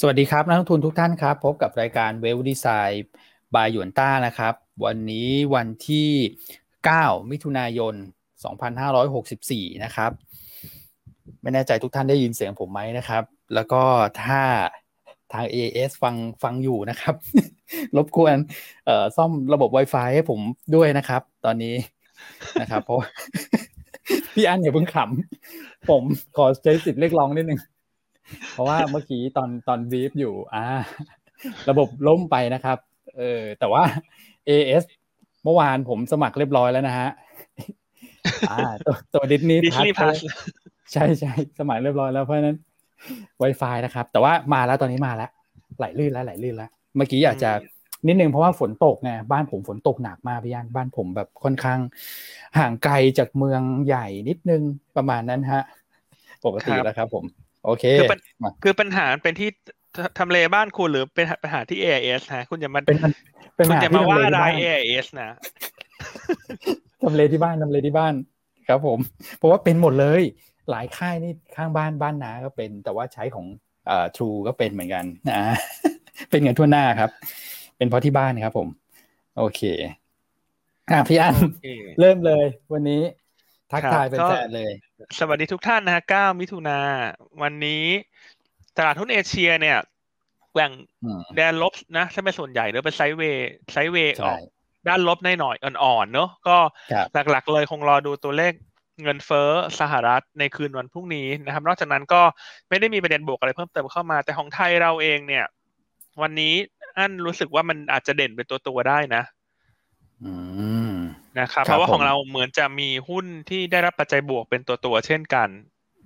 สวัสดีครับ นักลงทุนทุกท่านครับ พบกับรายการเวลดีไซน์บายหยวนต้านะครับ วันนี้วันที่ 9 มิถุนายน 2564 นะครับ ไม่แน่ใจทุกท่านได้ยินเสียงผมไหมนะครับ แล้วก็ถ้าทาง AS ฟังฟังอยู่นะครับ รบกวนเอ่อซ่อมระบบ Wi-Fi ให้ผมด้วยนะครับ ตอนนี้นะครับ เพราะพี่อันอย่าเพิ่งขำผมขอใช้สิทธิ์เรียกร้องนิดนึง เพราะว่าเมื่อกี้ตอนตอนบีฟอยู่อ่าระบบล่มไปนะครับ เออแต่ว่า AS เมื่อวานผมสมัครเรียบร้อยแล้วนะฮะอ่าตัวตัวดิสนีย์ Disney Plus ใช่ใช่สมัครเรียบร้อยแล้วเพราะฉะนั้น Wi-Fi นะครับ แต่ว่ามาแล้วตอนนี้มาแล้วไหลลื่นแล้วไหลลื่นแล้ว เมื่อกี้อยากจะนิดนึงเพราะว่าฝนตกไงบ้านผมฝนตกหนักมากพี่ยันบ้านผมแบบค่อนข้าง ห่างไกลจากเมืองใหญ่นิดนึงประมาณนั้นฮะ ปกติครับแล้วครับผม โอเค คือปัญมาคือปัญหาเป็นที่ททำเลบ้านคุณหรือเป็นปัญหาที่ AIS ฮะคุณอย่ามาเป็นปัญเป็นคุณปัญหาอย่าที่มาทำว่าเลที่ร้ายบ้าน AIS นะทำเลที่บ้านทำเลที่บ้านครับผม เพราะว่าเป็นหมดเลย หลายค่ายนี่ข้างบ้านบ้านนาก็เป็น แต่ว่าใช้ของเอ่อ True ก็เป็นเหมือนกันนะเป็นกันทั่วหน้าครับ เป็นเพราะที่บ้านครับผม โอเค อะพี่อันโอเคเริ่มเลยวันนี้ ทักครับทายเป็นก็แฟนเลย สวัสดีทุกท่านนะฮะ9มิถุนาวันนี้ตลาดหุ้นเอเชียเนี่ยแกว่งอืมแดนลบนะถ้าเป็นส่วนใหญ่หรือเป็นไซด์เวย์ไซด์เวย์อใช่อกด้านลบหน่อยๆอ่อนๆเนอะก็ครับหลักๆเลยคงรอดูตัวเลขเงินเฟ้อสหรัฐในคืนวันพรุ่งนี้นะครับ นอกจากนั้นก็ไม่ได้มีประเด็นบวกอะไรเพิ่มเติมเข้ามา แต่ของไทยเราเองเนี่ย วันนี้อันรู้สึกว่ามันอาจจะเด่นเป็นตัวตัวๆได้นะ อืม นะครับครับเพราะว่าผมของเราเหมือนจะมีหุ้นที่ได้รับปัจจัยบวกเป็นตัวตัวๆเช่นกัน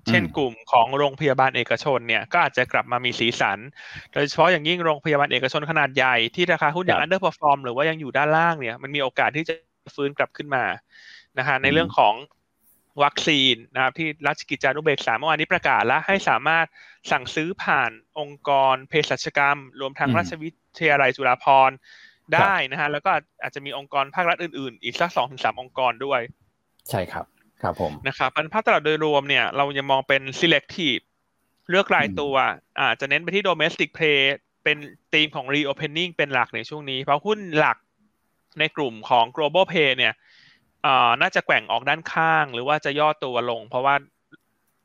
เช่นกลุ่มของโรงพยาบาลเอกชนเนี่ยก็อาจจะกลับมามีสีสัน โดยเฉพาะอย่างยิ่งโรงพยาบาลเอกชนขนาดใหญ่ที่ราคาหุ้นยังครับ underperform หรือว่ายังอยู่ด้านล่างเนี่ยมันมีโอกาสที่จะฟื้นกลับขึ้นมานะฮะในเรื่องของวัคซีนนะครับที่รัชกิจจานุเบกษาเมื่อวานนี้ประกาศแล้วให้สามารถสั่งซื้อผ่านองค์กรเภสัชกรรม รวมทั้งอืมราชวิทยาลัยจุฬาภรณ์ ได้นะฮะแล้วก็อาจจะมีองค์กรภาครัฐอื่นๆ อีกสักสองถึงสามองค์กรด้วย ใช่ครับครับผมนะครับอันภาพตลาดโดยรวมเนี่ยเรายังมองเป็น selective เลือกรายตัวอาจจะเน้นไปที่ domestic play เป็นธีมของ reopening เป็นหลักในช่วงนี้ เพราะหุ้นหลักในกลุ่มของ global pay เนี่ยอ่าน่าจะแกว่งออกด้านข้าง หรือว่าจะย่อตัวลง เพราะว่า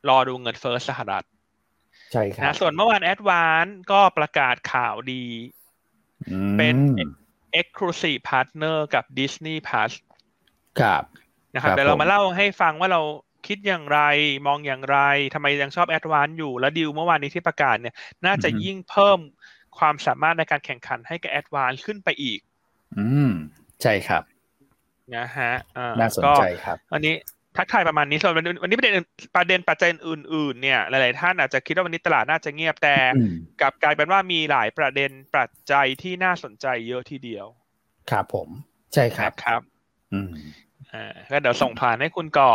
รอดูเงินเฟ้อสหรัฐใช่ครันะบส่วนเมื่อวาน Advance ก็ประกาศข่าวดีอืมเป็น exclusive partner กับ Disney Plus ครับนะครับครับเดี๋ยวเราผมมาเล่าให้ฟังว่าเราคิดอย่างไรมองอย่างไรทำไมยังชอบแอดวานอยู่ แล้วดิวเมื่อวานนี้ที่ประกาศเนี่ย น่าจะยิ่งเพิ่มความสามารถในการแข่งขันให้กับแอดวานขึ้นไปอีก อืม ใช่ครับนะฮะอ่น่าสนก็ใจครับวันนี้ ทักทายประมาณนี้ส่วนวันนี้วันนี้ประเด็นประเด็นปัจจัยอื่น ๆ เนี่ยหลายๆท่านอาจจะคิดว่าวันนี้ตลาดน่าจะเงียบแต่อืมกลับกลายเป็นว่ามีหลายประเด็นปัจจัยที่น่าสนใจเยอะทีเดียว ครับผมใช่ครับนะครับ อืมอ่าก็เดี๋ยวส่งผ่านให้คุณก่อ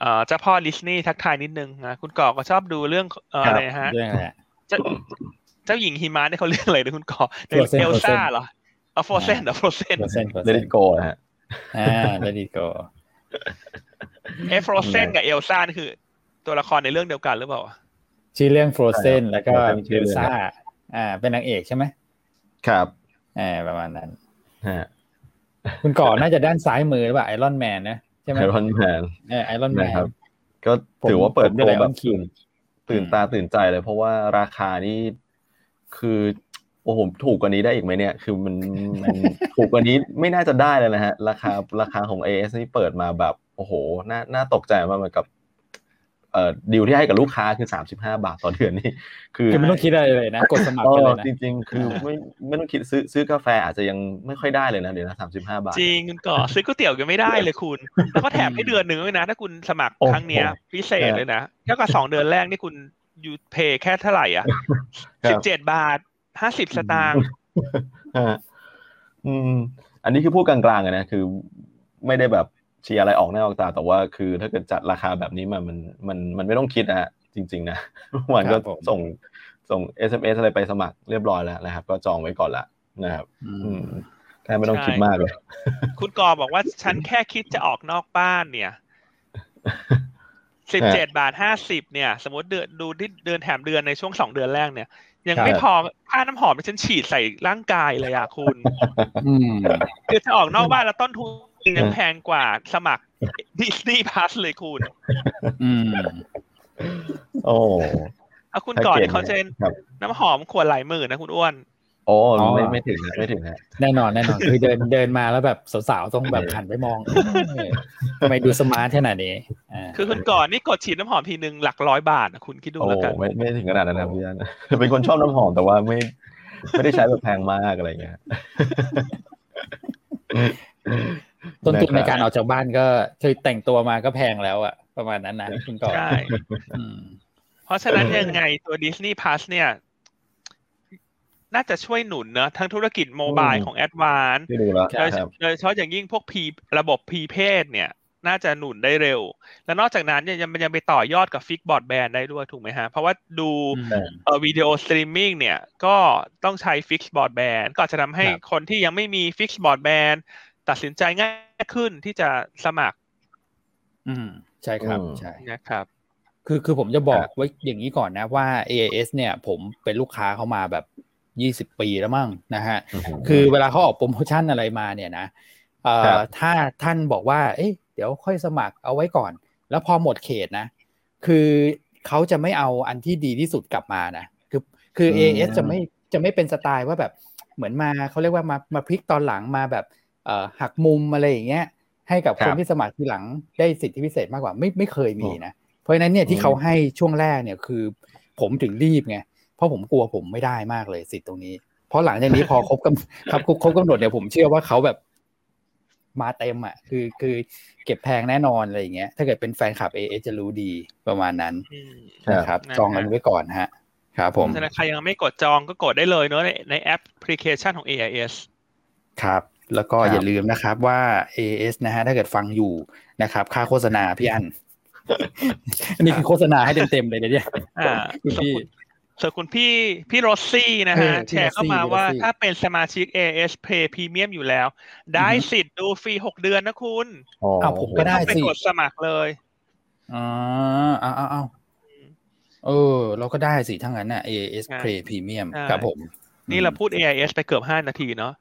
เอ่อเจ้าพ่อดิสนีย์ทักทายนิดนึงนะคุณก่อก็ชอบดูเรื่องเอ่อครับอะไรนะฮะเรื่องอะไรอะเจ้าเจ้าหญิงหิมะเนี่ยเขาเรียกอะไรนะคุณก่อ Frozen เอลซ่า Frozen เหรอเอาโฟเซนเหรอโฟเซนเปอร์เซ็นต์เปอร์เลเซ็นดิต์โกนะฮะอ่าเลดี้โก เอฟโฟเซนกับเอลซ่านี่คือ ตัวละครในเรื่องเดียวกันหรือเปล่าชื่อเรื่อง Frozen ใช่ครับแล้วก็ Frozen ชื่เออลเรื่องซ่าอ่า เป็นนางเอกใช่ไหมครับอ่าประมาณนั้นฮะคุณก่อน่าจะด้านซ้ายมือหรือเปล่าไอรอนแมนนะใช่ไหมไอรอนแมนเออไอรอนแมนนะครับ ก็ถือว่าเปิดผมตัวผมแบ Iron บ King ตื่นตื่นตาตื่นใจเลย เพราะว่าราคานี่คือโอ้โหถูกกว่านี้ได้อีกไหมเนี่ย คือมันมันถูกกว่านี้ไม่น่าจะได้เลยนะฮะ ราคาราคาของ AS นี่เปิดมาแบบ โอ้โหน่าน่าตกใจมากเหมือนกับเอ่อดีลที่ให้กับลูกค้าคือสามสิบห้าบาทต่อเดือนนี่คือคือไม่ต้องคิดอะไรเลยนะกดสมัครเอกันอเลยนะจริง ๆ คือไม่ไม่ต้องคิดซื้อซื้อกาแฟอาจจะยังไม่ค่อยได้เลยนะเดี๋ยวนะสามสิบห้าบาทจริงคุณก่อซื้อก๋วยเตี๋ยวกันไม่ได้เลยคุณ แล้วก็แถมให้เดือนหนึ่งด้วยนะ ถ้าคุณสมัครโอ้โหครั้งเนี้ยพิเศษเลยนะเท่ากับสองเดือนแรกนี่คุณยูเพย์แค่เท่าไหร่อะครัสิบบเจ็ดบาทห้าสิบสตางค์ฮะอืม อันนี้คือพูดกลางๆอะนะคือ ไม่ได้แบบ เชียร์อะไรออกหน้าออกตาแต่ว่าคือถ้าเกิดจัดราคาแบบนี้มามันมันมันไม่ต้องคิดนะฮะจริง ๆ นะเมื่อวานครัก็บผมส่งส่ง SMS อะไรไปสมัครเรียบร้อยแล้วนะครับ ก็จองไว้ก่อนละนะครับอือืมมแค่ไม่ต้องคิดมากเลย คุณกอบอกว่าฉันแค่คิดจะออกนอกบ้านเนี่ยสิบเจ็ดบาทห้าสิบเนี่ย สมมติเดือนดูที่เดือนแถมเดือนในช่วงสองเดือนแรกเนี่ย ยังไม่พอค่าน้ำหอมที่ฉันฉีดใส่ร่างกายเลยอะคุณอืมคือถ้าออกนอกบ้านแล้วต้นทุน ยังแพงกว่าสมัครดิสนีย์พาสเลยคุณอืมโอ้เอาคุณก่อนชัดเจนเนี่ยเขาจะครับน้ำหอมขวดหลายหมื่นนะคุณอ้วนโอ้อ๋อไม่ไม่ถึงนะไม่ถึงฮะแน่นอนแน่นอนคือเดินเดินมาแล้วแบบสาวๆต้องแบบหันไปมองเออทำไมดูสมาร์ทขนาดนี้อ่าคือคุณก่อนนี่กดฉีดน้ำหอมทีหนึ่งหลักร้อยบาทนะคุณคิดดูโอ้แล้วกันไม่ไม่ถึงขนาดนั้นนะพี่ยันเป็นคนชอบน้ำหอมแต่ว่าไม่ไม่ได้ใช้แบบแพงมากอะไรเงี้ย ต้นทุนในนะครับการออกจากบ้านก็คือแต่งตัวมาก็แพงแล้วอะประมาณนั้นนะคุณก่อนใช่อืมเพราะฉะนั้นยังไงตัว Disney Plus เนี่ย น่าจะช่วยหนุนเนอะทั้งธุรกิจ mobile อืมของ Advance ที่ดูแล้วโดยครับโดยเฉพาะอย่างยิ่งพวกพีระบบ prepaid เนี่ยน่าจะหนุนได้เร็ว และนอกจากนั้นเนี่ยยังมันยังไปต่อยอดกับ fixed broadband ได้ด้วยถูกไหมฮะ เพราะว่าดูอืมเอ่อ video streaming เนี่ย ก็ต้องใช้ fixed broadband ก็อาจจะทำให้ครับคนที่ยังไม่มี fixed broadband ตัดสินใจง่ายขึ้นที่จะสมัคร อืมใช่ครับอืมใช่นะครับ คือคือผมจะบอคกรับไว้อย่างนี้ก่อนนะว่า AAS เนี่ย ผมเป็นลูกค้าเขามาแบบยี่สิบปีแล้วมั้งนะฮะ คือเวลาเขาออกโปรโมชั่นอะไรมาเนี่ยนะเอ่ครัอบถ้าท่านบอกว่า เอ๊ะเดี๋ยวค่อยสมัครเอาไว้ก่อน แล้วพอหมดเขตนะ คือเขาจะไม่เอาอันที่ดีที่สุดกลับมานะ คือคืออืม AAS จะไม่จะไม่เป็นสไตล์ว่าแบบเหมือนมาเขาเรียกว่ามามาพลิกตอนหลังมาแบบเอ่อ หักมุมอะไรอย่างเงี้ยให้กับครัคบนที่สมัครทีหลังได้สิทธิพิเศษมากกว่าไม่ไม่เคยมีนะ เพราะฉะนั้นเนี่ยที่เขาให้ช่วงแรกเนี่ยคือ ผมถึงรีบไงเพราะผมกลัวผมไม่ได้มากเลยสิทธิ์ตรงนี้ เพราะหลังจากนี้พอครบกำครับครบกำหนดเนี่ยผมเชื่อว่าเขาแบบมาเต็มอะคือคือเก็บแพงแน่นอนอะไรอย่างเงี้ยถ้าเกิดเป็นแฟนคลับเอจะรู้ดีประมาณนั้นอืมนะครับนะฮะจองกันไว้ก่อนฮะครับผมฉะนั้นใครยังไม่กดจองก็กดได้เลยเนอะในในแอปพลิเคชันของ AIS ครับ แล้วก็ครับอย่าลืมนะครับว่า AS นะฮะถ้าเกิดฟังอยู่นะครับ ค่าโฆษณาพี่อัน อันนี้คือโฆษณาให้เต็มๆเลยนะเนี่ยอ่าคุณพี่ส่วนคุณพี่พี่โรซี่นะฮะเออพี่แชร์เข้ามาโรซี่ว่าพี่โรซี่ถ้าเป็นสมาชิก AS Play Premium อยู่แล้ว ได้อือฮึสิทธิ์ดูฟรีหกเดือนนะคุณอ๋ออ้าวผมก็ได้ต้องไปสิกดสมัครเลยอ๋อเอาเอาเอาเออ เราก็ได้สิทั้งนั้นน่ะ AS ใช่ Play Premium ใช่ครับผม นี่เราพูด AIS ไปเกือบห้านาทีเนาะ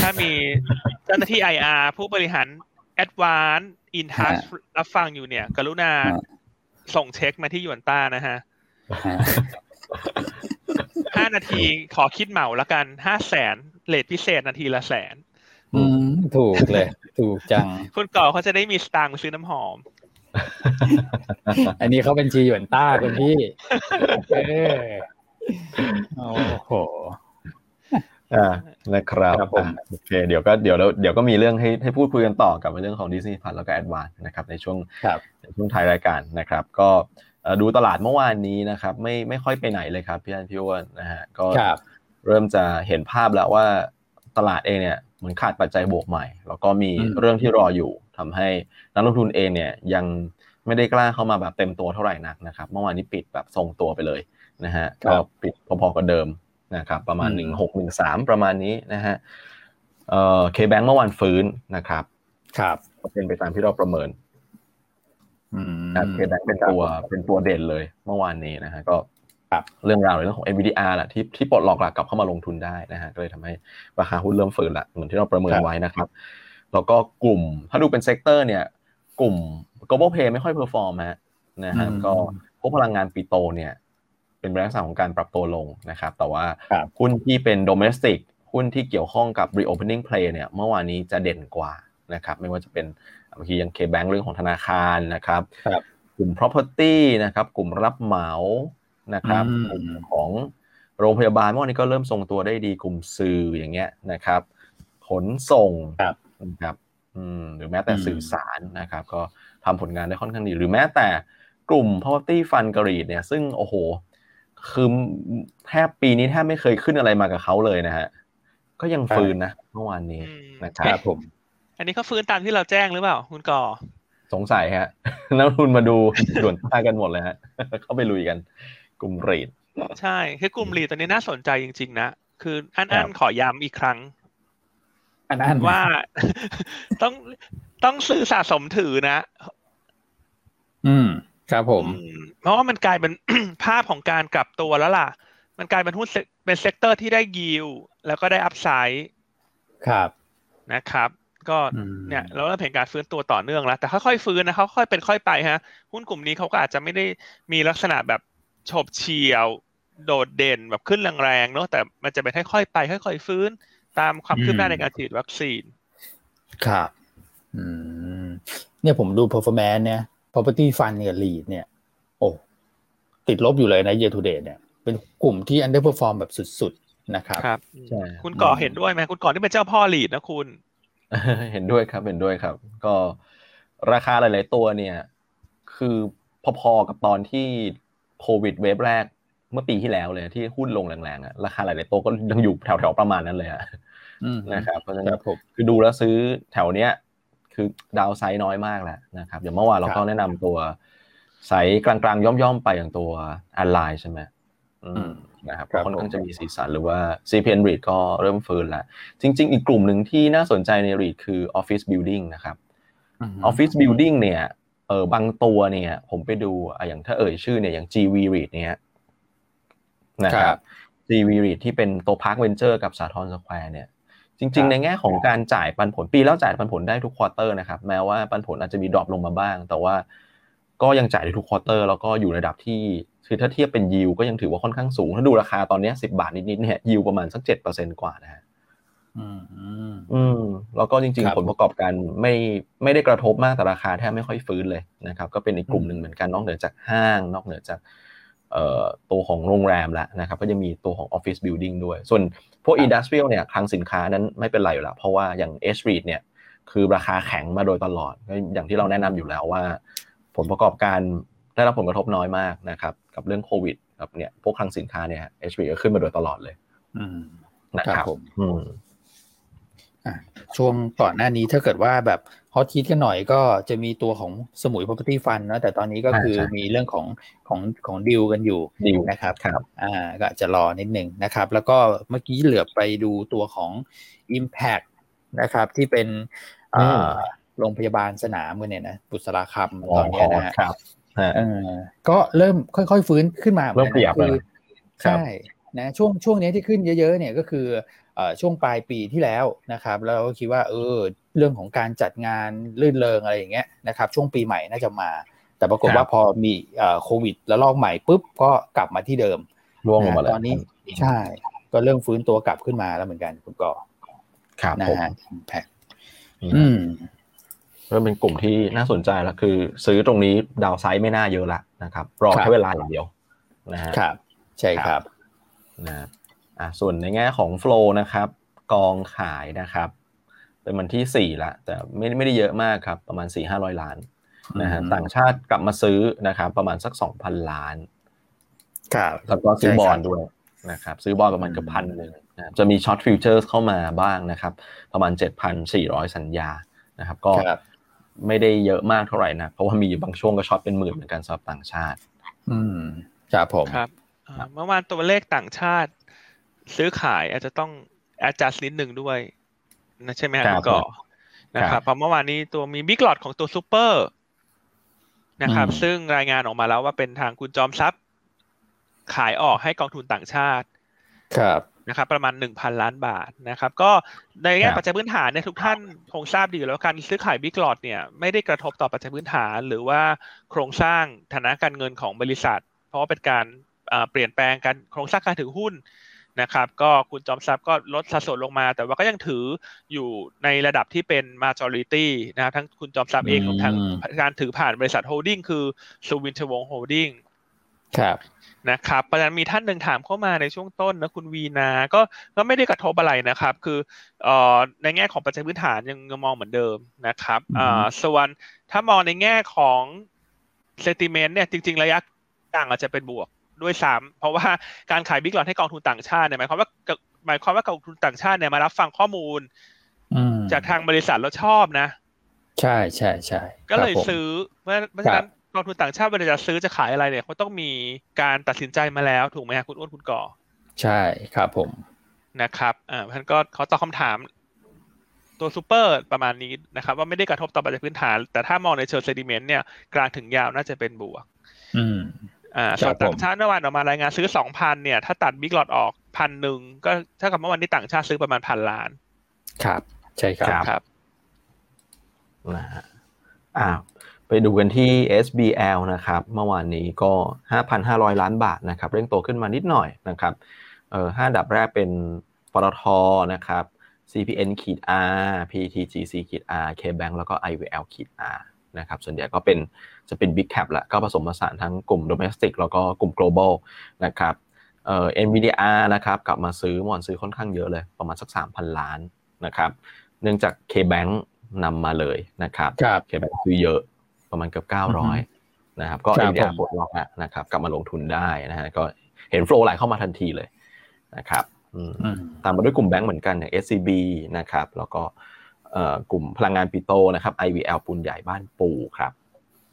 ถ้ามีเจ้าหน้าที่ IR ผู้บริหาร Advance In Touch รับฟังอยู่เนี่ย กรุณาฮะส่งเช็คมาที่หยวนต้านะฮะฮะห้านาทีขอคิดเหมาละกันห้าแสนเลทพิเศษนาทีละแสน อืม ถูกเลย ถูกจัง คุณก่อเขาจะได้มีสตางค์ไปซื้อน้ำหอม อันนี้เขาเป็นจีหยวนต้าคุณพี่ เออโอ้โห อ่านะครับครับผมอะโอเคเดี๋ยวก็เดี๋ยวเราเดี๋ยวก็มีเรื่องให้ให้พูดคุยกันต่อกับเรื่องของ Disney Plus แล้วก็ Advance นะครับในช่วงครับในช่วงท้ายรายการนะครับ ก็เอ่อดูตลาดเมื่อวานนี้นะครับ ไม่ไม่ค่อยไปไหนเลยครับพี่อันพี่อ้วนนะฮะก็ครับเริ่มจะเห็นภาพแล้วว่าตลาดเองเนี่ยเหมือนขาดปัจจัยบวกใหม่ แล้วก็มีอืมเรื่องที่รออยู่ทำให้นักลงทุนเองเนี่ยยังไม่ได้กล้าเข้ามาแบบเต็มตัวเท่าไหร่นักนะครับ เมื่อวานนี้ปิดแบบทรงตัวไปเลยนะฮะก็ปิดพอๆกับเดิม นะครับประมาณอืมหนึ่งหกหนึ่งสามประมาณนี้นะฮะเอ่อเคแบงเมื่อวานฟื้นนะครับ ครับก็เป็นไปตามที่เราประเมินอืมครับเคแบงเป็นตัวเป็นตัวเด่นเลยเมื่อวานนี้นะฮะก็ครับเรื่องราวในเรื่องของ NVDR แหละที่ที่ปลดล็อกหลักกลับเข้ามาลงทุนได้นะฮะก็เลยทำให้ราคาหุ้นเริ่มฟื้นละเหมือนที่เราประเมินไว้นะครับ แล้วก็กลุ่มถ้าดูเป็น sector เนี่ยกลุ่ม global play ไม่ค่อย perform ฮะนะฮะอืมก็พวกพลังงานปิโตรเนี่ย เป็นลักษณะของการปรับตัวลงนะครับ แต่ว่าครับหุ้นที่เป็น domestic หุ้นที่เกี่ยวข้องกับ reopening play เนี่ยเมื่อวานนี้จะเด่นกว่านะครับ ไม่ว่าจะเป็นเมื่อกี้ยัง K-Bank เรื่องของธนาคารนะครับครับกลุ่ม property นะครับ กลุ่มรับเหมานะครับอืมกลุ่มของโรงพยาบาลเมื่อวานนี้ก็เริ่มทรงตัวได้ดีกลุ่มสื่ออย่างเงี้ยนะครับ ขนส่งครับนะครับอืมหรือแม้แต่อืมสื่อสารนะครับ ก็ทำผลงานได้ค่อนข้างดี หรือแม้แต่กลุ่ม property fund กรีดเนี่ยซึ่งโอ้โห คือแทบปีนี้แทบไม่เคยขึ้นอะไรมากับเขาเลยนะฮะ ก็ยังฟื้นนะเมื่อวานนี้อืมนะคครัรับบผม อันนี้เขาฟื้นตามที่เราแจ้งหรือเปล่า คุณก่อ สงสัยฮะนักลงทุนมาดูด่วนตากันหมดเลยฮะ เข้าไปลุยกัน กลุ่มเรทใช่คือกลุ่มหลีดตัวนี้น่าสนใจจริง ๆ นะ คืออันครัอับนขอย้ำอีกครั้ง อันนั้นว่าต้องต้องซื้อสะสมถือนะ อืมครับผมอืม เพราะว่ามันกลายเป็นภาพของการกลับตัวแล้วล่ะ มันกลายเป็นหุ้นเป็นเซกเตอร์ที่ได้ยิวแล้วก็ได้อัพไซด์ครับนะครับ ก็เนี่ยเราเริ่มเห็นการฟื้นตัวต่อเนื่องแล้ว แต่ค่อยๆฟื้นนะเขาค่อยเป็นค่อยไปฮะ หุ้นกลุ่มนี้เขาก็อาจจะไม่ได้มีลักษณะแบบฉบเฉี่ยว โดดเด่นแบบขึ้นแรงๆเนาะแต่มันจะเป็นค่อยๆไป ค่อย ๆ ฟื้นตามความคืบหน้าในการฉีดวัคซีน ครับ อืม เนี่ยผมดู performance เนี่ย property fund เนี่ย lead เนี่ยโอ้ ติดลบอยู่เลยนะ year to date เนี่ย เป็นกลุ่มที่ underperform แบบสุดๆ นะครับครับใช่คุณก่อเห็นด้วยไหมคุณก่อที่เป็นเจ้าพ่อ lead นะคุณ เห็นด้วยครับเห็นด้วยครับ ก็ราคาหลาย ๆ ตัวเนี่ย คือพอๆกับตอนที่โควิดเวฟแรกเมื่อปีที่แล้วเลยที่หุ้นลงแรงๆอะราคาหลายๆตัวก็ยังอยู่แถวๆประมาณนั้นเลยอะนะครับเพราะฉะนั้นคือดูแล้วซื้อแถวเนี้ยคือดาวไซด์น้อยมากแหละนะครับอย่างเมื่อวานเราก็แนะนำตัว ไซส์กลางๆ ย่อมๆ ไปอย่างตัวออนไลน์ใช่ไหมนะครับค่อนข้างจะมีสีสันหรือว่า CPN REIT ก็เริ่มฟื้นแล้ว จริง ๆ อีกกลุ่มหนึ่งที่น่าสนใจใน REIT คือ Office Building นะครับ Office Building เนี่ยเออบางตัวเนี่ยผมไปดูอย่างถ้าเอ่ยชื่อเนี่ยอย่าง GV REIT เนี่ยนะครับ GV REIT ที่เป็นตัว Park Venture กับสาทรสแควร์เนี่ยจริง ๆ ในแง่ของการจ่ายปันผลปีแล้วจ่ายปันผลได้ทุก quarter นะครับแม้ว่าปันผลอาจจะมี drop ลงมาบ้าง แต่ว่า ก็ยังจ่ายได้ทุก quarter แล้วก็อยู่ในระดับที่คือถ้าเทียบเป็นยิวก็ยังถือว่าค่อนข้างสูง ถ้าดูราคาตอนนี้สิบบาทนิดๆเนี่ยยิวประมาณสักเจ็ดเปอร์เซ็นต์กว่านะฮะอืมอืมแล้วก็จริงๆ ผลประกอบการไม่ไม่ได้กระทบมากแต่ราคาแทบไม่ค่อยฟื้นเลยนะครับ ก็เป็นอีกกลุ่มหนึ่งเหมือนกันนอกเหนือจากห้าง นอกเหนือจากตัวของโรงแรมแล้วนะครับ ก็จะมีตัวของ office building ด้วย ส่วนพวก industrial เนี่ยคลังสินค้านั้นไม่เป็นไรอยู่แล้ว เพราะว่าอย่างเอช REIT เนี่ย คือราคาแข็งมาโดยตลอดอย่างที่เราแนะนำอยู่แล้วว่า ผลประกอบการได้รับผลกระทบน้อยมากนะครับ กับเรื่องโควิดกับเนี่ยพวกคลังสินค้าเนี่ยเอชรีก็ขึ้นมาโดยตลอดเลยนะครับช่วงก่อนหน้านี้ถ้าเกิดว่าแบบฮอตฮิตกันหน่อยก็จะมีตัวของสมุย property fund นะแต่ตอนนี้ก็คือมีเรื่องของของของดิวกันอยู่นะครับครับอ่าก็จะรอนิดหนึ่งนะครับ แล้วก็เมื่อกี้เหลือไปดูตัวของ Impact นะครับที่เป็น โรงพยาบาลสนามเนี่ยนะบุษราคำตอนนี้นะครับก็เริ่มค่อยๆฟื้นขึ้นมาเริ่มขยับเลยใช่นะช่วงช่วงนี้ที่ขึ้นเยอะๆเนี่ยก็คือช่วงปลายปีที่แล้วนะครับแล้วก็คิดว่าเออเรื่องของการจัดงานลื่นเริงอะไรอย่างเงี้ยนะครับช่วงปีใหม่น่าจะมา แต่ปรากฏว่าพอมีโควิดแล้วลอกใหม่ปุ๊บก็กลับมาที่เดิมร่วงลงมาตอนนี้ใช่ ก็เริ่มฟื้นตัวกลับขึ้นมาแล้วเหมือนกันคุณก่อครับนะฮะแพ็คอืม ก็เป็นกลุ่มที่น่าสนใจแล้วคือ ซื้อตรงนี้ดาวไซด์ไม่น่าเยอะละนะครับ รอแค่เวลาอย่างเดียวนะฮะครับ ใช่ครับนะอ่าส่วนในแง่ของโฟล์นะครับ กองขายนะครับ เป็นวันที่สี่ละแต่ไม่ไม่ได้เยอะมากครับ ประมาณสี่ห้าร้อยล้านนะฮะต่างชาติกลับมาซื้อนะครับ ประมาณสักสองพันล้านครับแล้วก็ซื้อบอลด้วยนะครับ ซื้อบอลประมาณเกือบพันหนึ่งนะจะมี short futures เข้ามาบ้างนะครับ ประมาณเจ็ดพันสี่ร้อยสัญญานะครับ ก็ ไม่ได้เยอะมากเท่าไหร่นะ เพราะว่ามีบางช่วงก็ short เป็นหมื่นเหมือนกันสำหรับต่างชาติ อืมครับผมครับเมื่อวานตัวเลขต่างชาติ ซื้อขายอาจจะต้อง adjust นิดหนึ่งด้วยนะใช่ไหมครับก็นะครับเพราะเมื่อวานนี้ตัวมีบิ๊กหลอดของตัวซูเปอร์นะครับ ซึ่งรายงานออกมาแล้วว่าเป็นทางคุณจอมทรัพย์ ขายออกให้กองทุนต่างชาติ ครับ นะครับประมาณหนึ่งพันล้านบาทนะครับก็ในแง่ปัจจัยพื้นฐานเนี่ยทุกท่านคงทราบดีอยู่แล้วการซื้อขายบิ๊กหลอดเนี่ยไม่ได้กระทบต่อปัจจัยพื้นฐาน หรือว่าโครงสร้างฐานะการเงินของบริษัท เพราะว่าเป็นการเปลี่ยนแปลงการโครงสร้างการถือหุ้นนะครับก็คุณจอมทรัพย์ก็ลดสัดส่วนลงมา แต่ว่าก็ยังถืออยู่ในระดับที่เป็น majority นะครับทั้งคุณจอมทรัพย์เองของทางการถือผ่านบริษัท holding คือสุวินทวงโฮลดิ้ง ครับนะครับประเด็นมีท่านหนึ่งถามเข้ามาในช่วงต้นนะคุณวีนา ก็ก็ไม่ได้กระทบอะไรนะครับ คือเอ่อในแง่ของปัจจัยพื้นฐานยังมองเหมือนเดิมนะครับอ่าส่วนถ้ามองในแง่ของ sentiment เนี่ยจริง ๆ ระยะกลางอาจจะเป็นบวกด้วยซ้ำเพราะว่าการขายบิ๊กหลอดให้กองทุนต่างชาติเนี่ยหมายความว่าหมายความว่ากองทุนต่างชาติเนี่ยมารับฟังข้อมูลจากทางบริษัทแล้วชอบนะ ใช่ใช่ใช่ก็เลยซื้อเพราะเพราะฉะนั้น กองทุนต่างชาติเวลาจะซื้อจะขายอะไรเนี่ยเขาต้องมีการตัดสินใจมาแล้วถูกไหมครับคุณอ้วนคุณก่อ ใช่ครับผมนะครับอ่าท่านก็เขาตอบคาถาม ตัวซูเปอร์ประมาณนี้นะครับ ว่าไม่ได้กระทบต่อปัจจัยพื้นฐาน แต่ถ้ามองในเชิงเซดิเมนต์เนี่ยกลางถึงยาวน่าจะเป็นบวก อืมอ่าส่วนต่างชาติเมื่อวานออกมารายงานซื้อสองพันเนี่ย ถ้าตัดบิ๊กหลอดออกพันหนึ่งก็ถ้ากับเมื่อวานนี้ต่างชาติซื้อประมาณพันล้าน ครับ ใช่ครับครับนะฮะอ่า ไปดูกันที่ SBL นะครับ เมื่อวานนี้ก็ 5,500 ล้านบาทนะครับเร่งโตขึ้นมานิดหน่อยนะครับเอ่อห้าดับแรกเป็นปตทนะครับ CPN ขีด R PTGC ขีด R KBank แล้วก็ IVL ขีด R นะครับส่วนใหญ่ก็เป็นจะเป็น Big Cap ละก็ผสมผสานทั้งกลุ่ม Domestic แล้วก็กลุ่ม Global นะครับเอ่อ NVDR นะครับกลับมาซื้อมอนซื้อค่อนข้างเยอะเลย ประมาณสัก 3,000 ล้านนะครับเนื่องจาก KBank นำมาเลยนะครับครับ KBank ซื้อเยอะ ประมาณเกือบ 900 นะครับ ก็ครับ NVDR ผมปลดล็อกแล้วนะครับ กลับมาลงทุนได้นะฮะก็เห็นโฟลว์ไหลเข้ามาทันทีเลยนะครับอืมอืมตามมาด้วยกลุ่มแบงก์เหมือนกันอย่าง SCB นะครับ แล้วก็เอ่อกลุ่มพลังงานปิโตนะครับ IVL ปูนใหญ่บ้านปูครับ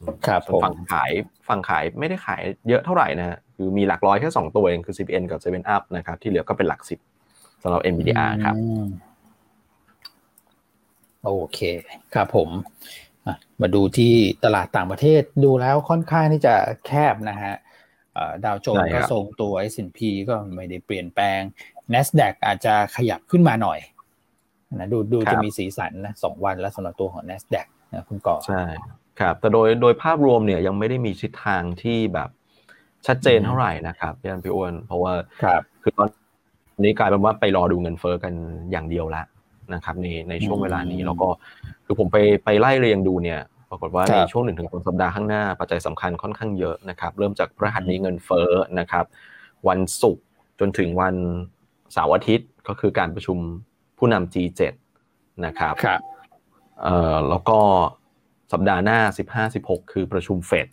อืมครับส่วนผมฝั่งขายฝั่งขายไม่ได้ขายเยอะเท่าไหร่นะฮะคือมีหลักร้อยแค่2ตัวเองคือ CPN กับ 7 Up นะครับ ที่เหลือก็เป็นหลักสิบสำหรับ NVDR ครับอืมโอเค ครับผมอะ มาดูที่ตลาดต่างประเทศดูแล้วค่อนข้างที่จะแคบนะฮะเอ่อดาวโจนใช่ส์ครัก็บทรงตัว S&P ก็ไม่ได้เปลี่ยนแปลง NASDAQ อาจจะขยับขึ้นมาหน่อยนะดูดูจะมีสีสันนะสองวันแล้วสำหรับตัวของ NASDAQ นะคุณก่อใช่ครับแต่โดยโดยภาพรวมเนี่ยยังไม่ได้มีทิศทางที่แบบชัดเจนเท่าไหร่นะครับพี่อันพี่อ้วนเพราะว่าครับคือตอนนี้กลายเป็นว่าไปรอดูเงินเฟ้อกันอย่างเดียวแล้ว นะครับในในช่วงเวลานี้อืมแล้วก็คือผมไปไปไล่เรียงดูเนี่ยปรากฏว่าครับในช่วงหนึ่งถึงสองสัปดาห์ข้างหน้าปัจจัยสำคัญค่อนข้างเยอะนะครับเริ่มจากพฤหัสนี้เงินเฟ้อนะครับ วันศุกร์จนถึงวันเสาร์อาทิตย์ก็คือการประชุมผู้นำ G7 นะครับครับเอ่อแล้วก็สัปดาห์หน้า15-16คือประชุมเฟด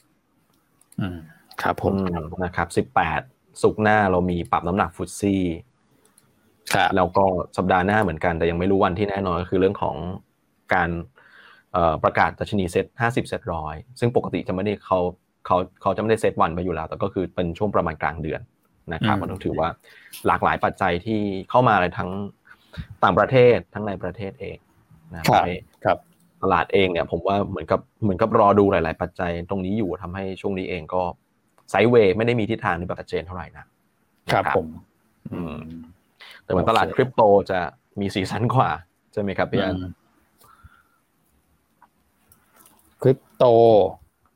อืมครับผมอืมนะครับ18สุกร์หน้าเรามีปรับน้ำหนักฟุตซี่ครับ แล้วก็สัปดาห์หน้าเหมือนกันแต่ยังไม่รู้วันที่แน่นอนก็คือเรื่องของการเอ่อประกาศดัชนีเซ็ต50เซ็ตร้อยซึ่งปกติจะไม่ได้เขาเขาเขาจะไม่ได้เซ็ตวันไปอยู่แล้ว แต่ก็คือเป็นช่วงประมาณกลางเดือนนะครับอืมมันต้องถือว่าหลากหลายปัจจัยที่เข้ามาเลยทั้งต่างประเทศทั้งในประเทศเองนะทำให้ครับตลาดเองเนี่ยผมว่าเหมือนกับเหมือนกับรอดูหลาย ๆ ปัจจัยตรงนี้อยู่ทำให้ช่วงนี้เองก็ไซด์เวย์ไม่ได้มีทิศทางที่แบบชัดเจนเท่าไหร่นะครับนะผม อืม แต่เหมือนตลาดโอเคคริปโตจะมีสีสันกว่า ใช่ไหมครับพี่อันคริปโต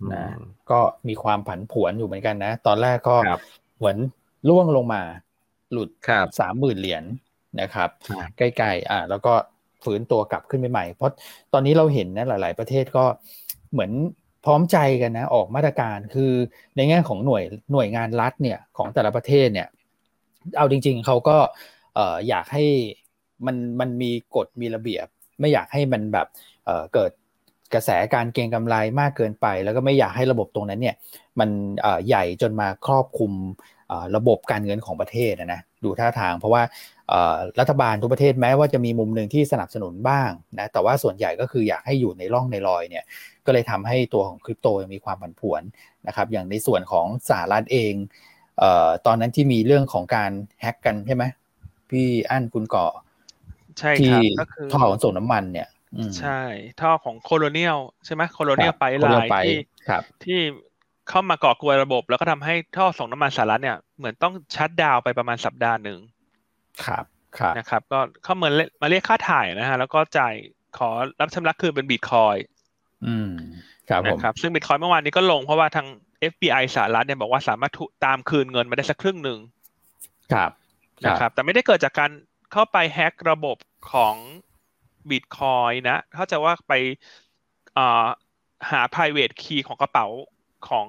อืมนะก็มีความผันผวนอยู่เหมือนกันนะ ตอนแรกก็ครับเหมือนล่วงลงมา หลุดครับสามหมื่นเหรียญนะครับครับ ใกล้ๆอ่าแล้วก็ฝืนตัวกลับขึ้นไปใหม่ เพราะตอนนี้เราเห็นนะหลาย ๆ ประเทศก็เหมือนพร้อมใจกันนะออกมาตรการคือในแง่ของหน่วยหน่วยงานรัฐเนี่ยของแต่ละประเทศเนี่ย เอาจริง ๆเขาก็เอ่ออยากให้มันมันมีกฎมีระเบียบ ไม่อยากให้มันแบบเอ่อเกิดกระแสการเก็งกำไรมากเกินไป แล้วก็ไม่อยากให้ระบบตรงนั้นเนี่ยมันเอ่อใหญ่จนมาครอบคลุมเอ่อระบบการเงินของประเทศนะนะดูท่าทาง เพราะว่าเอ่อรัฐบาลทุกประเทศแม้ว่าจะมีมุมหนึ่งที่สนับสนุนบ้างนะแต่ว่าส่วนใหญ่ก็คืออยากให้อยู่ในร่องในรอยเนี่ยก็เลยทำให้ตัวของคริปโตมีความผันผวนนะครับอย่างในส่วนของสหรัฐเองเอ่อตอนนั้นที่มีเรื่องของการแฮ็กกันใช่ไหม พี่อั้นคุณก่อใช่ที่ครับก็คือท่อขนส่งน้ำมันเนี่ยอืมใช่ ท่อของโคโลเนียลใช่ไหมโคโลเนียลครับไปไล Colonial น์ Pipe ที่ครับที่เข้ามาก่อกวนระบบ แล้วก็ทำให้ท่อส่งน้ำมันสหรัฐเนี่ยเหมือนต้อง shutdown ไปประมาณสัปดาห์หนึ่งครับครับนะครับ ก็เข้ามาเลมาเรียกค่าไถ่นะฮะ แล้วก็จ่ายขอรับชำระคืนเป็นบิตคอยอืมครับผมนะครับซึ่งบิตคอยเมื่อวานนี้ก็ลงเพราะว่าทาง FBI สหรัฐเนี่ยบอกว่าสามารถถูตามคืนเงินมาได้สักครึ่งหนึ่งครับค นะรับครับ แต่ไม่ได้เกิดจากการเข้าไปแฮ็กระบบของบิตคอยนะเข้าใจว่าไปเอ่อหา private key ของกระเป๋าของ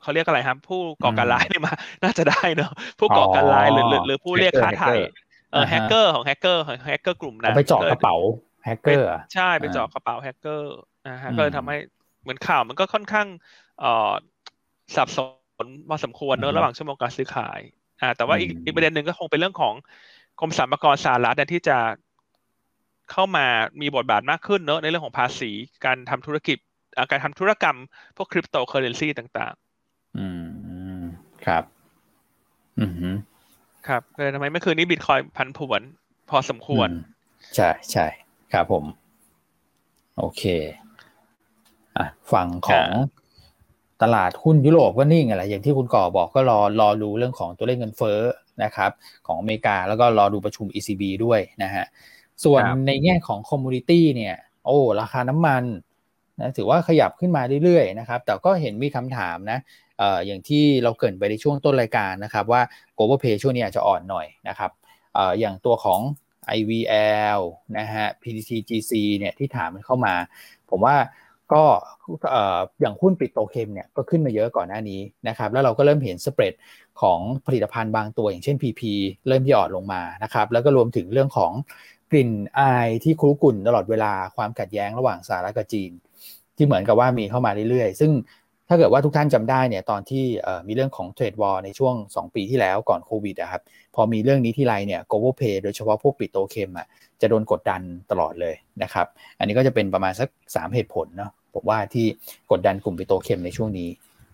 เขาเรียกอะไรครับ ผู้ก่อการร้ายเนี่ยมา น่าจะได้เนอะผู้ก่อการร้ายหรือหรือหรือผู้เรียกค่าไถ่เออแฮกเกอร์ของแฮกเกอร์ของแฮกเกอร์กลุ่มนั้เอานไปเจาะกระเป๋าแฮกเกอร์ใช่ไปอ่าเจาะกระเป๋าแฮกเกอร์นะฮะอืมก็เลยทำให้เหมือนข่าวมันก็ค่อนข้างเอ่อสับสนพอสมควรเนอือะมระหว่างชั่วโมงการซื้อขาย อ่าแต่ว่าอีกอืมอีกประเด็นหนึ่งก็คงเป็นเรื่องของกรมสรรพากรสหรัฐเนี่ยที่จะเข้ามามีบทบาทมากขึ้นเนอะในเรื่องของภาษีการทำธุรกิจอ่าการทำธุรกรรม พวกคริปโตเคอเรนซีต่างอืมครับ อืมฮึๆครับก็เลยทำให้เมื่อคืนนี้บิตคอยน์ผันผวน พอสมควรอืมใช่ใช่ครับผม โอเค อะฝั่งของ ตลาดหุ้นยุโรปก็นิ่งอะไรอย่างที่คุณก่อบอกก็รอรอดูเรื่องของตัวเลขเงินเฟ้อนะครับของอเมริกาแล้วก็รอดูประชุม ECB ด้วยนะฮะส่วนในแง่ของ commodity เนี่ยโอ้ราคาน้ำมันนะถือว่าขยับขึ้นมาเรื่อยๆนะครับแต่ก็เห็นมีคำถามนะเอ่ออย่างที่เราเกินไปในช่วงต้นรายการนะครับว่า global pay ช่วงนี้อาจจะอ่อนหน่อยนะครับเอ่ออย่างตัวของ IVL นะฮะ PTTGC เนี่ยที่ถามมันเข้ามา ผมว่า ก็อย่างหุ้นปิโตเคมเนี่ยก็ขึ้นมาเยอะก่อนหน้านี้นะครับแล้วเราก็เริ่มเห็นสเปรดของผลิตภัณฑ์บางตัวอย่างเช่น PP เริ่มที่อ่อนลงมานะครับแล้วก็รวมถึงเรื่องของกลิ่นอายที่คุกรุ่นตลอดเวลาความขัดแย้งระหว่างสหรัฐกับจีน ที่เหมือนกับว่ามีเข้ามาเรื่อยๆ ซึ่งถ้าเกิดว่าทุกท่านจำได้เนี่ยตอนที่มีเรื่องของ trade war ในช่วง 2 ปีที่แล้วก่อนโควิดนะครับพอมีเรื่องนี้ทีไรเนี่ย global play โดยเฉพาะพวก petrochem อะจะโดนกดดันตลอดเลยนะครับ อันนี้ก็จะเป็นประมาณสัก 3 เหตุผลเนาะ ผมว่าที่กดดันกลุ่ม petrochem ในช่วงนี้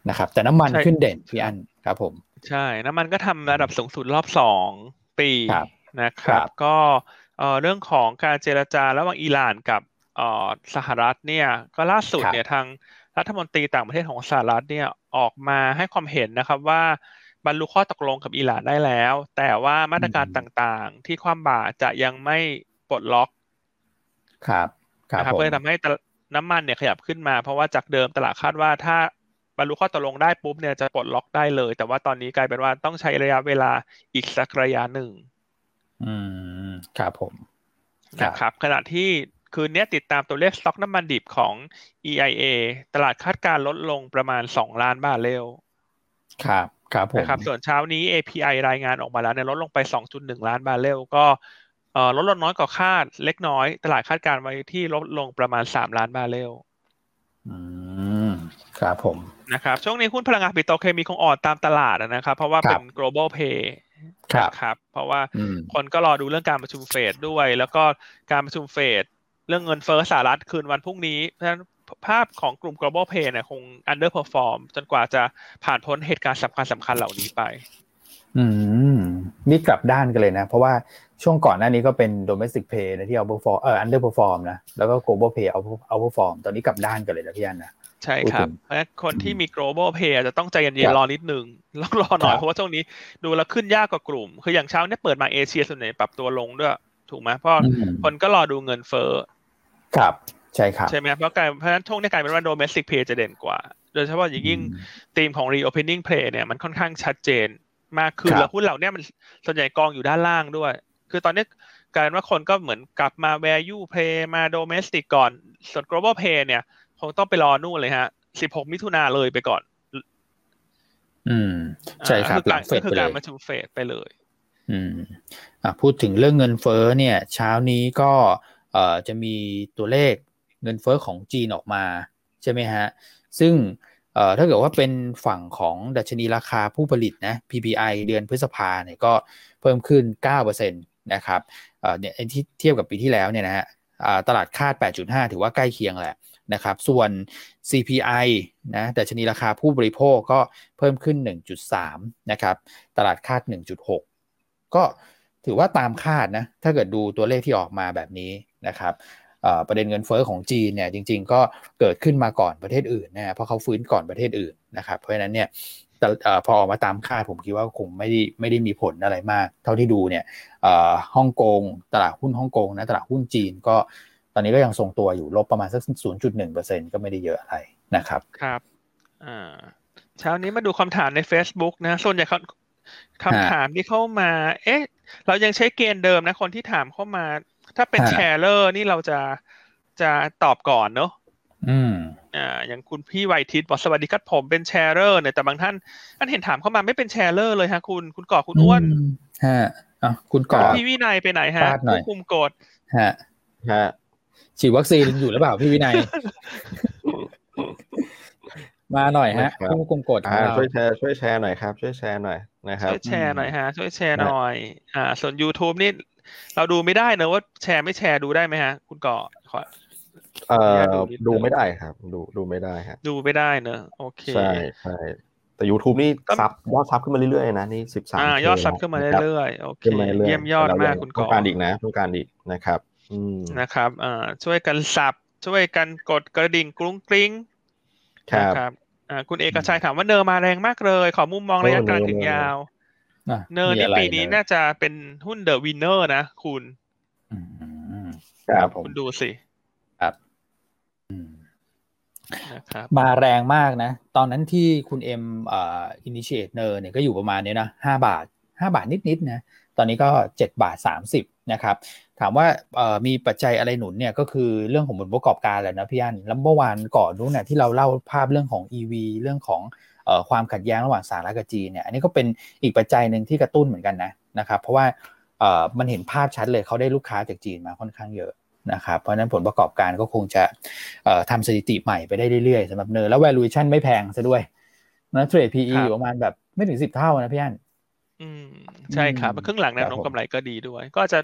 นะครับ แต่น้ำมันขึ้นเด่นพี่อันครับผม ใช่ น้ำมันก็ทำระดับสูงสุดรอบสองปีนะครับ ก็เรื่องของการเจรจาระหว่างอิหร่านกับสหรัฐเนี่ยก็ล่าสุดเนี่ยทางรัฐมนตรีต่างประเทศของสหรัฐเนี่ยออกมาให้ความเห็นนะครับว่าบรรลุข้อตกลงกับอิหร่านได้แล้ว แต่ว่ามาตรการต่างๆ ที่ความบาจะยังไม่ปลดล็อก ครับนะครับเพื่อทำให้ น้ำมันเนี่ยขยับขึ้นมาเพราะว่าจากเดิมตลาดคาดว่าถ้าบรรลุข้อตกลงได้ปุ๊บเนี่ยจะปลดล็อกได้เลย แต่ว่าตอนนี้กลายเป็นว่าต้องใช้ระยะเวลาอีกสักระยะหนึ่ง อืมครับผมนะครับขณะที่คืนนี้ติดตามตัวเลขสต็อกน้ำมันดิบของ EIA ตลาดคาดการลดลงประมาณ 2 ล้านบาทเร็วครับครับผมนะครับส่วนเช้านี้ API รายงานออกมาแล้วเนี่ยลดลงไป 2.1 ล้านบาทเร็วก็ ลดลงน้อยกว่าคาดเล็กน้อย ตลาดคาดการไว้ที่ลดลงประมาณ 3 ล้านบาทเร็วอืมครับผมนะครับช่วงนี้หุ้นพลังงานปิโตรเคมีคงอ่อนตามตลาดนะครับ เพราะว่าเป็น global pay ครับเพราะว่าคนก็รอดูเรื่องการประชุมเฟดด้วย แล้วก็การประชุมเฟดเรื่องเงินเฟ้อสหรัฐคืนวันพรุ่งนี้เพราะฉะนั้นภาพของกลุ่ม global pay เนี่ยคง underperform จนกว่าจะผ่านพ้นเหตุการณ์สำคัญสำคัญเหล่านี้ไป อืมนี่กลับด้านกันเลยนะ เพราะว่า ช่วงก่อนหน้านี้ก็เป็น domestic pay นะที่ overperform เออ underperform นะ แล้วก็ global pay overperform ตอนนี้กลับด้านกันเลยนะพี่อันนะใช่ครับ เพราะฉะนั้นคนที่มี global pay จะต้องใจเย็นๆรอนิดนึงรอรอหน่อยเพราะว่าช่วงนี้ดูแล้วขึ้นยากกว่ากลุ่ม คืออย่างเช้าเนี่ยเปิดมาเอเชียส่วนใหญ่ปรับตัวลงด้วย ถูกไหมเพราะคนก็รอดูเงินเฟ้อครับใช่ครับใช่ไหมเพราะการเพราะฉะนั้นช่วงนี้กลายเป็นว่า domestic play จะเด่นกว่า โดยเฉพาะอย่างยิ่งธีมของ reopening play เนี่ยมันค่อนข้างชัดเจนมากขึ้นแล้วหุ้นเหล่านี้มันส่วนใหญ่กองอยู่ด้านล่างด้วย คือตอนนี้กลายเป็นว่าคนก็เหมือนกลับมา value play มา domestic ก่อน ส่วน global play เนี่ย คงต้องไปรอนู่นเลยฮะ 16 มิถุนาเลยไปก่อน อืม ใช่ครับหลังเฟดคือการมาชุมเฟดไปเลย อืม อ่าพูดถึงเรื่องเงินเฟ้อเนี่ย เช้านี้ก็เอ่อจะมีตัวเลขเงินเฟอ้อของจีนออกมา ใช่ไหมฮะ ซึ่งเอ่อถ้าเกิดว่าเป็นฝั่งของดัชนีราคาผู้ผลิตนะ PPI เดือนพฤษภาเนี่ยก็เพิ่มขึ้น 9% นะครับเนี่ยที่เทียบกับปีที่แล้วเนี่ยนะฮะตลาดคาด 8.5 ถือว่าใกล้เคียงแหละนะครับส่วน CPI นะดัชนีราคาผู้บริโภคก็เพิ่มขึ้น 1.3 นะครับตลาดคาด 1.6 ก็ถือว่าตามคาดนะถ้าเกิดดูตัวเลขที่ออกมาแบบนี้นะครับประเด็นเงินเฟอ้อของจีนเนี่ยจริงๆ ก็เกิดขึ้นมาก่อนประเทศอื่นนะเพราะเขาฟื้นก่อนประเทศอื่นนะครับเพราะฉะนั้นเนี่ย พอออกมาตามคาดผมคิดว่าคงไม่ได้ไม่ได้มีผลอะไรมาก เท่าที่ดูเนี่ยฮ่องกงตลาดหุ้นฮ่องกงนะตลาดหุ้นจีนก็ตอนนี้ก็ยังทรงตัวอยู่ลบประมาณสัก 0.1%ก็ไม่ได้เยอะอะไรนะครับครับอ่าเช้านี้มาดูคำถามใน Facebook นะ ส่วนใหญ่คำถามที่เข้ามา เอ๊ะ เรายังใช้เกณฑ์เดิมนะ คนที่ถามเข้ามา ถ้าเป็นแชร์เลอร์นี่เราจะจะตอบก่อนเนอะ อืมอ่าอย่างคุณพี่ไวทิตบอกสวัสดีครับผมเป็น sharer เนี่ยแต่บางท่านท่านเห็นถามเข้ามาไม่เป็น sharer เลยฮะคุณคุณก่อคุณอ้วนฮะอะคุณก่อพี่วินัยไปไหนฮะผู้คุมกฎฮะฮะฉีดวัคซีนอยู่หรือเปล่าพี่วินัย มาหน่อยฮะผู้คุมกฎช่วยแชร์ช่วยแชร์หน่อยครับ ช่วยแชร์หน่อยนะครับช่วยแชร์หน่อยฮะช่วยแชร์หน่อย อ่า ส่วน YouTube นี่เราดูไม่ได้เนอะว่าแชร์ไม่แชร์ดูได้ไหมฮะ คุณก่อขอ เอ่อดูไม่ได้ครับ ดูดูไม่ได้ครับดูไม่ได้เนอะโอเคใช่ใช่แต่ YouTube นี่ sub ยอด sub ขึ้นมาเรื่อยๆนะนี่สิบสามอ่ายอด sub ขึ้นมาเรื่อยๆโอเคเยี่ยมยอดมากคุณก่อต้องการอีกนะต้องการอีกนะครับอืมนะครับอ่าช่วยกัน sub ช่วยกันกดกระดิ่งกรุ้งกริ้งครับอ่าคุณเอกชัยถามว่า NER มาแรงมากเลย ขอมุมมองระยะกลางถึงยาวอะ NER มีนี่อะไรปีนี้ NER น่าจะเป็นหุ้น the winner นะคุณอืมครับผมคุณดูสิ ครับอืม นะครับ มาแรงมากนะ ตอนนั้นที่คุณเอ็ม initiate NER เนี่ยก็อยู่ประมาณเนี้ยนะห้าบาทห้าบาทนิดๆนะ ตอนนี้ก็เจ็ดบาทสามสิบนะครับ ถามว่ามีปัจจัยอะไรหนุนเนี่ยก็คือเรื่องของผลประกอบการแหละนะพี่อันแล้วเมื่อวานก่อนนู้นน่ะที่เราเล่าภาพเรื่องของ EV เรื่องของความขัดแย้งระหว่างสหรัฐกับจีนเนี่ย อันนี้ก็เป็นอีกปัจจัยหนึ่งที่กระตุ้นเหมือนกันนะนะครับ เพราะว่ามันเห็นภาพชัดเลยเขาได้ลูกค้าจากจีนมาค่อนข้างเยอะ นะครับ เพราะฉะนั้นผลประกอบการก็คงจะเอ่อทำสถิติใหม่ไปได้เรื่อยๆสำหรับเนอร์แล้ว valuation ไม่แพงซะด้วยนะเทรด PE อยู่ประมาณแบบไม่ถึงสิบเท่านะพี่อันอืมใช่ครับอืมครึ่งหลังแนวโน้มครับผมกำไรก็ดีด้วย ก็จะ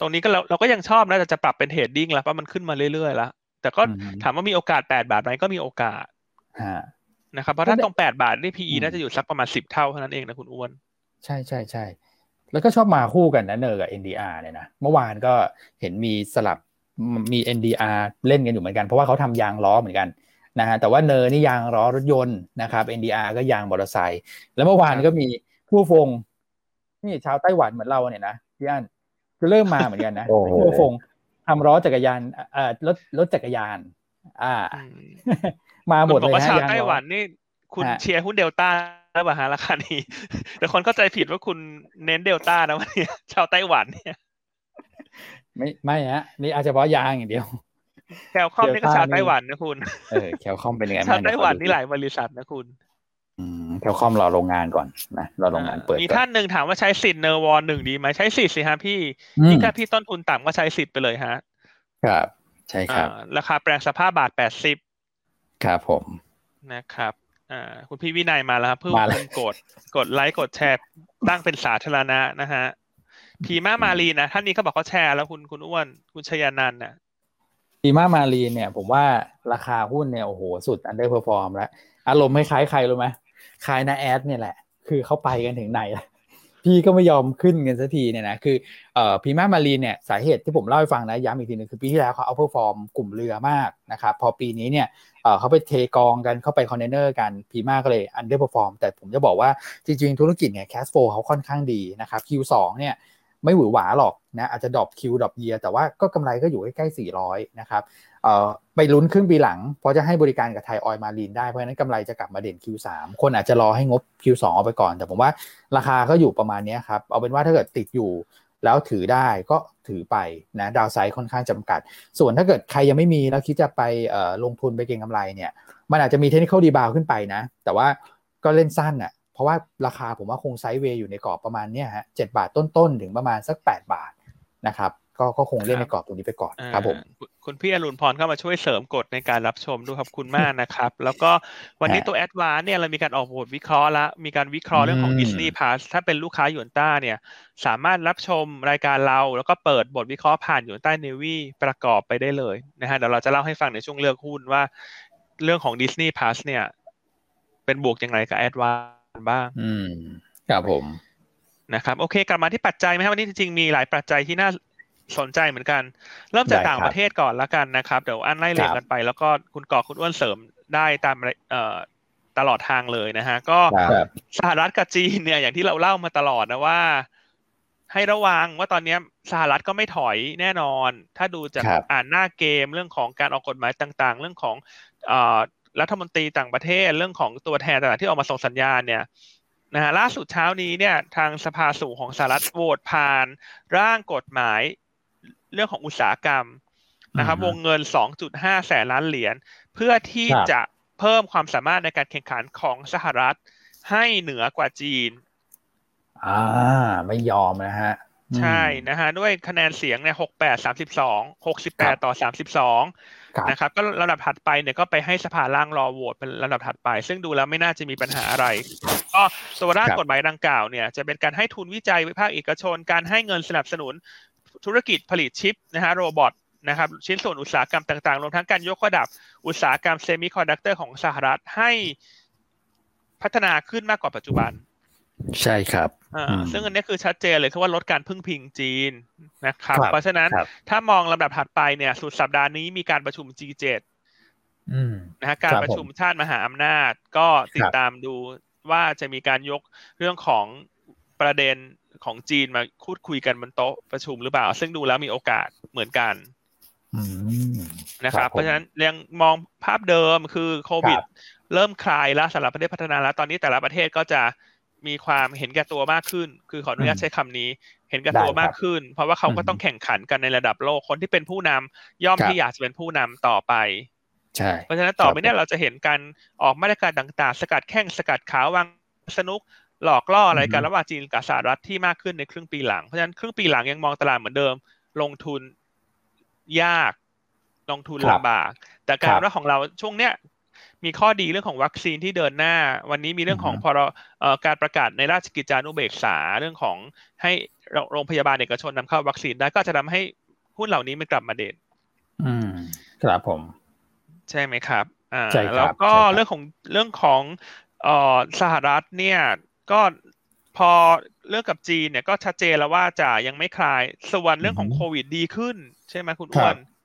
ตรงนี้ก็เราเราก็ยังชอบนะแต่จะปรับเป็นเทรดดิ้งแล้วเพราะมันขึ้นมาเรื่อยๆแล้วแต่ก็อืมถามว่ามีโอกาสแปดบาทไหมก็มีโอกาสฮะนะครับเพราะถ้าตรงแปดบาทนี่ PE อืมน่าจะอยู่สักประมาณสิบเท่าเท่านั้นเองนะคุณอ้วน ใช่ใช่ใช่ แล้วก็ชอบมาคู่กันนะเนอร์กับ NDR เนี่ยนะเมื่อวานก็เห็นมีสลับมี NDR เล่นกันอยู่เหมือนกัน เพราะว่าเขาทำยางล้อเหมือนกันนะฮะแต่ว่า NER นี่ยางล้อรถยนต์นะครับ NDR ก็ยางมอเตอร์ไซค์แล้วเมื่อวานครับก็มีผู้ฟงนี่ชาวไต้หวันเหมือนเราเนี่ยนะพี่อันก็เริ่มมาเหมือนกันนะโอ้โหผู้ฟงทำล้อจักรยานเอ่อรถรถจักรยาน อ่าอืมมาหมคุดณบอเลยกว่าฮะชาวยางไต้ล้อหวันนี่คุณฮะเชียร์หุ้นเดลต้า หรือเปล่าฮะราคานี้แต่คนเข้าใจผิดว่าคุณเน้นเดลต้านะวันนี้ชาวไต้หวันเนี่ย ไม่ไม่ฮะนี่อาจจะเฉพาะยางอย่างเดียวแคลคอมนี่ก็เดลต้าชาวไต้นี่หวันนะคุณเออแคลคอมเป็นยังไงชาวบ้างไต้หวันนี่เดี๋ยหลายบริษัทนะคุณอืมแคลคอมรอโรงงานก่อนนะรอโรงงานเปิดมีก่อนท่านหนึ่งถามว่าใช้สิทธิ์เนอร์วอนหนึ่งดีไหมใช้สิทธิ์สิฮะพี่อืมยิ่งถ้าพี่ต้นทุนต่ำก็ใช้สิทธิ์ไปเลยฮะ ครับ ใช่ครับอ่าราคาแปลงสภาพบาทแปดสิบครับผมนะครับ อ่าคุณพี่วินัยมาแล้วครับเพิ่มมาแล้วคุณกดกดไลค์กดแชร์ตั้งเป็นสาธารณะนะฮะพรีมามารีนนะท่านนี้เขาบอกเขาแชร์แล้วคุณคุณอ้วนคุณชยานันท์นะพรีมามารีนเนี่ย ผมว่าราคาหุ้นเนี่ยโอ้โหสุด underperform แล้วอารมณ์คล้ายๆใครรู้ไหมคล้ายนาแอดเนี่ยแหละ คือเขาไปกันถึงไหนแล้ว พี่ก็ไม่ยอมขึ้นเงินสักทีเนี่ยนะคือเอ่อพริมามารีนเนี่ยสาเหตุที่ผมเล่าให้ฟังนะย้ำอีกทีหนึงคือปีที่แล้วเขา outperform กลุ่มเรือมากนะครับพอปีนี้เนี่ยเอ่อเขาไปเทกองกันเข้าไปคอนเทนเนอร์กันพริมาก็เลย underperform แต่ผมจะบอกว่าจริงๆธุรกิจเนี่ย cash flow เขาค่อนข้างดีนะครับ Q2 เนี่ย ไม่หวือหวาหรอกนะอาจจะ drop Q drop year แต่ว่าก็กำไรก็อยู่ใกล้ๆ400 นะครับเอ่อไปลุ้นครึ่งปีหลังเพราะจะให้บริการกับไทยออยล์มารีนได้ เพราะฉะนั้นกำไรจะกลับมาเด่น Q3 คนอาจจะรอให้งบ Q2 เอาไปก่อน แต่ผมว่าราคาก็อยู่ประมาณนี้ครับ เอาเป็นว่าถ้าเกิดติดอยู่แล้วถือได้ก็ถือไปนะดาวไซด์ค่อนข้างจำกัด ส่วนถ้าเกิดใครยังไม่มีแล้วคิดจะไปลงทุนไปเก็งกำไรเนี่ย มันอาจจะมีเทคนิคดีบาวขึ้นไปนะ แต่ว่าก็เล่นสั้นอะ เพราะว่าราคาผมว่าคงไซด์เวย์อยู่ในกรอบประมาณเนี้ยฮะเจ็ดบาทต้นๆ ถึงประมาณสัก8บาทนะครับก็ก็คงเล่นในกรอบตรงนี้ไปก่อนครับผมอ่าคุณคุณพี่อรุณพรเข้ามาช่วยเสริมกฎในการรับชมด้วยขอบคุณมากนะครับ แล้วก็วันนี้ฮะตัวแอดวานเนี่ยเรามีการออกบทวิเคราะห์ละมีการวิเคราะห์เรื่องของอืม Disney Plus ถ้าเป็นลูกค้าหยวนต้าเนี่ยสามารถรับชมรายการเรา แล้วก็เปิดบทวิเคราะห์ผ่านหยวนต้าเนวีประกอบไปได้เลยนะฮะเดี๋ยวเราจะเล่าให้ฟังในช่วงเลือกหุ้นว่า เรื่องของ Disney Plus เนี่ย เป็นบวกอย่างไรกับแอดวาน บ้าง อืมครับผมนะครับโอเค กลับมาที่ปัจจัยไหมครับวันนี้จริงๆมีหลายปัจจัยที่น่าสนใจเหมือนกัน เริ่มจากได้ครับต่างประเทศก่อนละกันนะครับ เดี๋ยวอันไล่เรียงครับกันไป แล้วก็คุณก่อคุณอ้วนเสริมได้ตามเอ่อตลอดทางเลยนะฮะ ก็ครับสหรัฐกับจีนเนี่ยอย่างที่เราเล่ามาตลอดนะว่า ให้ระวังว่าตอนนี้สหรัฐก็ไม่ถอยแน่นอน ถ้าดูจากครับอ่านหน้าเกมเรื่องของการออกกฎหมายต่าง ๆ เรื่องของเอ่อ รัฐมนตรีต่างประเทศเรื่องของตัวแทนต่างๆที่ออกมาส่งสัญญาณเนี่ยนะฮะล่าสุดเช้านี้เนี่ยทางสภาสูงของสหรัฐโหวตผ่าน ร่างกฎหมายเรื่องของอุตสาหกรรมนะครับอือฮึวงเงิน 2.5 แสนล้านเหรียญเพื่อที่ครับจะเพิ่มความสามารถในการแข่งขันของสหรัฐให้เหนือกว่าจีน อ่า ไม่ยอมนะฮะอืมใช่นะฮะ ด้วยคะแนนเสียงเนี่ย 68 32ครับ68 ต่อ 32ครับ นะครับ ก็ลำดับถัดไปเนี่ยก็ไปให้สภาล่างรอโหวตเป็นลำดับถัดไป ซึ่งดูแล้วไม่น่าจะมีปัญหาอะไร ก็ตัวร่างครับกฎหมายดังกล่าวเนี่ยจะเป็นการให้ทุนวิจัยภาคเอกชน การให้เงินสนับสนุนธุรกิจผลิตชิปนะฮะ robot นะครับชิ้นส่วนอุตสาหกรรมต่างๆ รวมทั้งการยกระดับอุตสาหกรรมเซมิคอนดักเตอร์ของสหรัฐให้พัฒนาขึ้นมากกว่าปัจจุบัน ใช่ครับอ่าอืม ซึ่งอันนี้คือชัดเจนเลยคือว่าลดการพึ่งพิงจีนนะครับครับเพราะฉะนั้นครับถ้ามองลำดับถัดไปเนี่ย สุดสัปดาห์นี้มีการประชุม G7 อืมนะฮะการครับประชุมผมชาติมหาอำนาจก็ติดครับตามดูว่าจะมีการยกเรื่องของประเด็นของจีนมาพูดคุยกันบนโต๊ะประชุมหรือเปล่า ซึ่งดูแล้วมีโอกาสเหมือนกันอืมนะครับผมเพราะฉะนั้นยังมองภาพเดิมคือโควิดครับเริ่มคลายแล้วสำหรับประเทศพัฒนาแล้ว ตอนนี้แต่ละประเทศก็จะ มีความเห็นแก่ตัวมากขึ้น คือขออนุญาตอืมใช้คำนี้ เห็นแก่ตัวได้ครับมากขึ้น เพราะว่าเขาก็อืมต้องแข่งขันกันในระดับโลกคนที่เป็นผู้นำย่อมครับที่อยากจะเป็นผู้นำต่อไปใช่เพราะฉะนั้นต่อไปครับเนี่ยเราจะเห็นการออกมาตรการต่างๆ สกัดแข้งสกัดขาววางสนุกหลอกล่ออะไรกันอือฮึระหว่างจีนกับสหรัฐที่มากขึ้นในครึ่งปีหลังเพราะฉะนั้นครึ่งปีหลังยังมองตลาดเหมือนเดิม ลงทุนยากลงทุนครับลำบาก แต่กาครรับว่าของเราช่วงเนี้ย มีข้อดีเรื่องของวัคซีนที่เดินหน้า วันนี้มีเรื่องของอือพฮึรเอ่อการประกาศในราชกิจจานุเบกษาเรื่องของให้โรงพยาบาลเอกชนนำเข้าวัคซีนได้ก็จะทำให้หุ้นเหล่านี้มันกลับมาเด่นอืมครับผม ใช่ไหมครับอ่าใช่ครับแล้วก็ใช่ครับเรื่องของเรื่องของเอ่อสหรัฐเนี่ยก็พอเรื่องกับจีนเนี่ยก็ชัดเจนแล้วว่าจะยังไม่คลายส่วนเรื่องของโควิดดีขึ้น ใช่ไหมคุณอ้วนครับ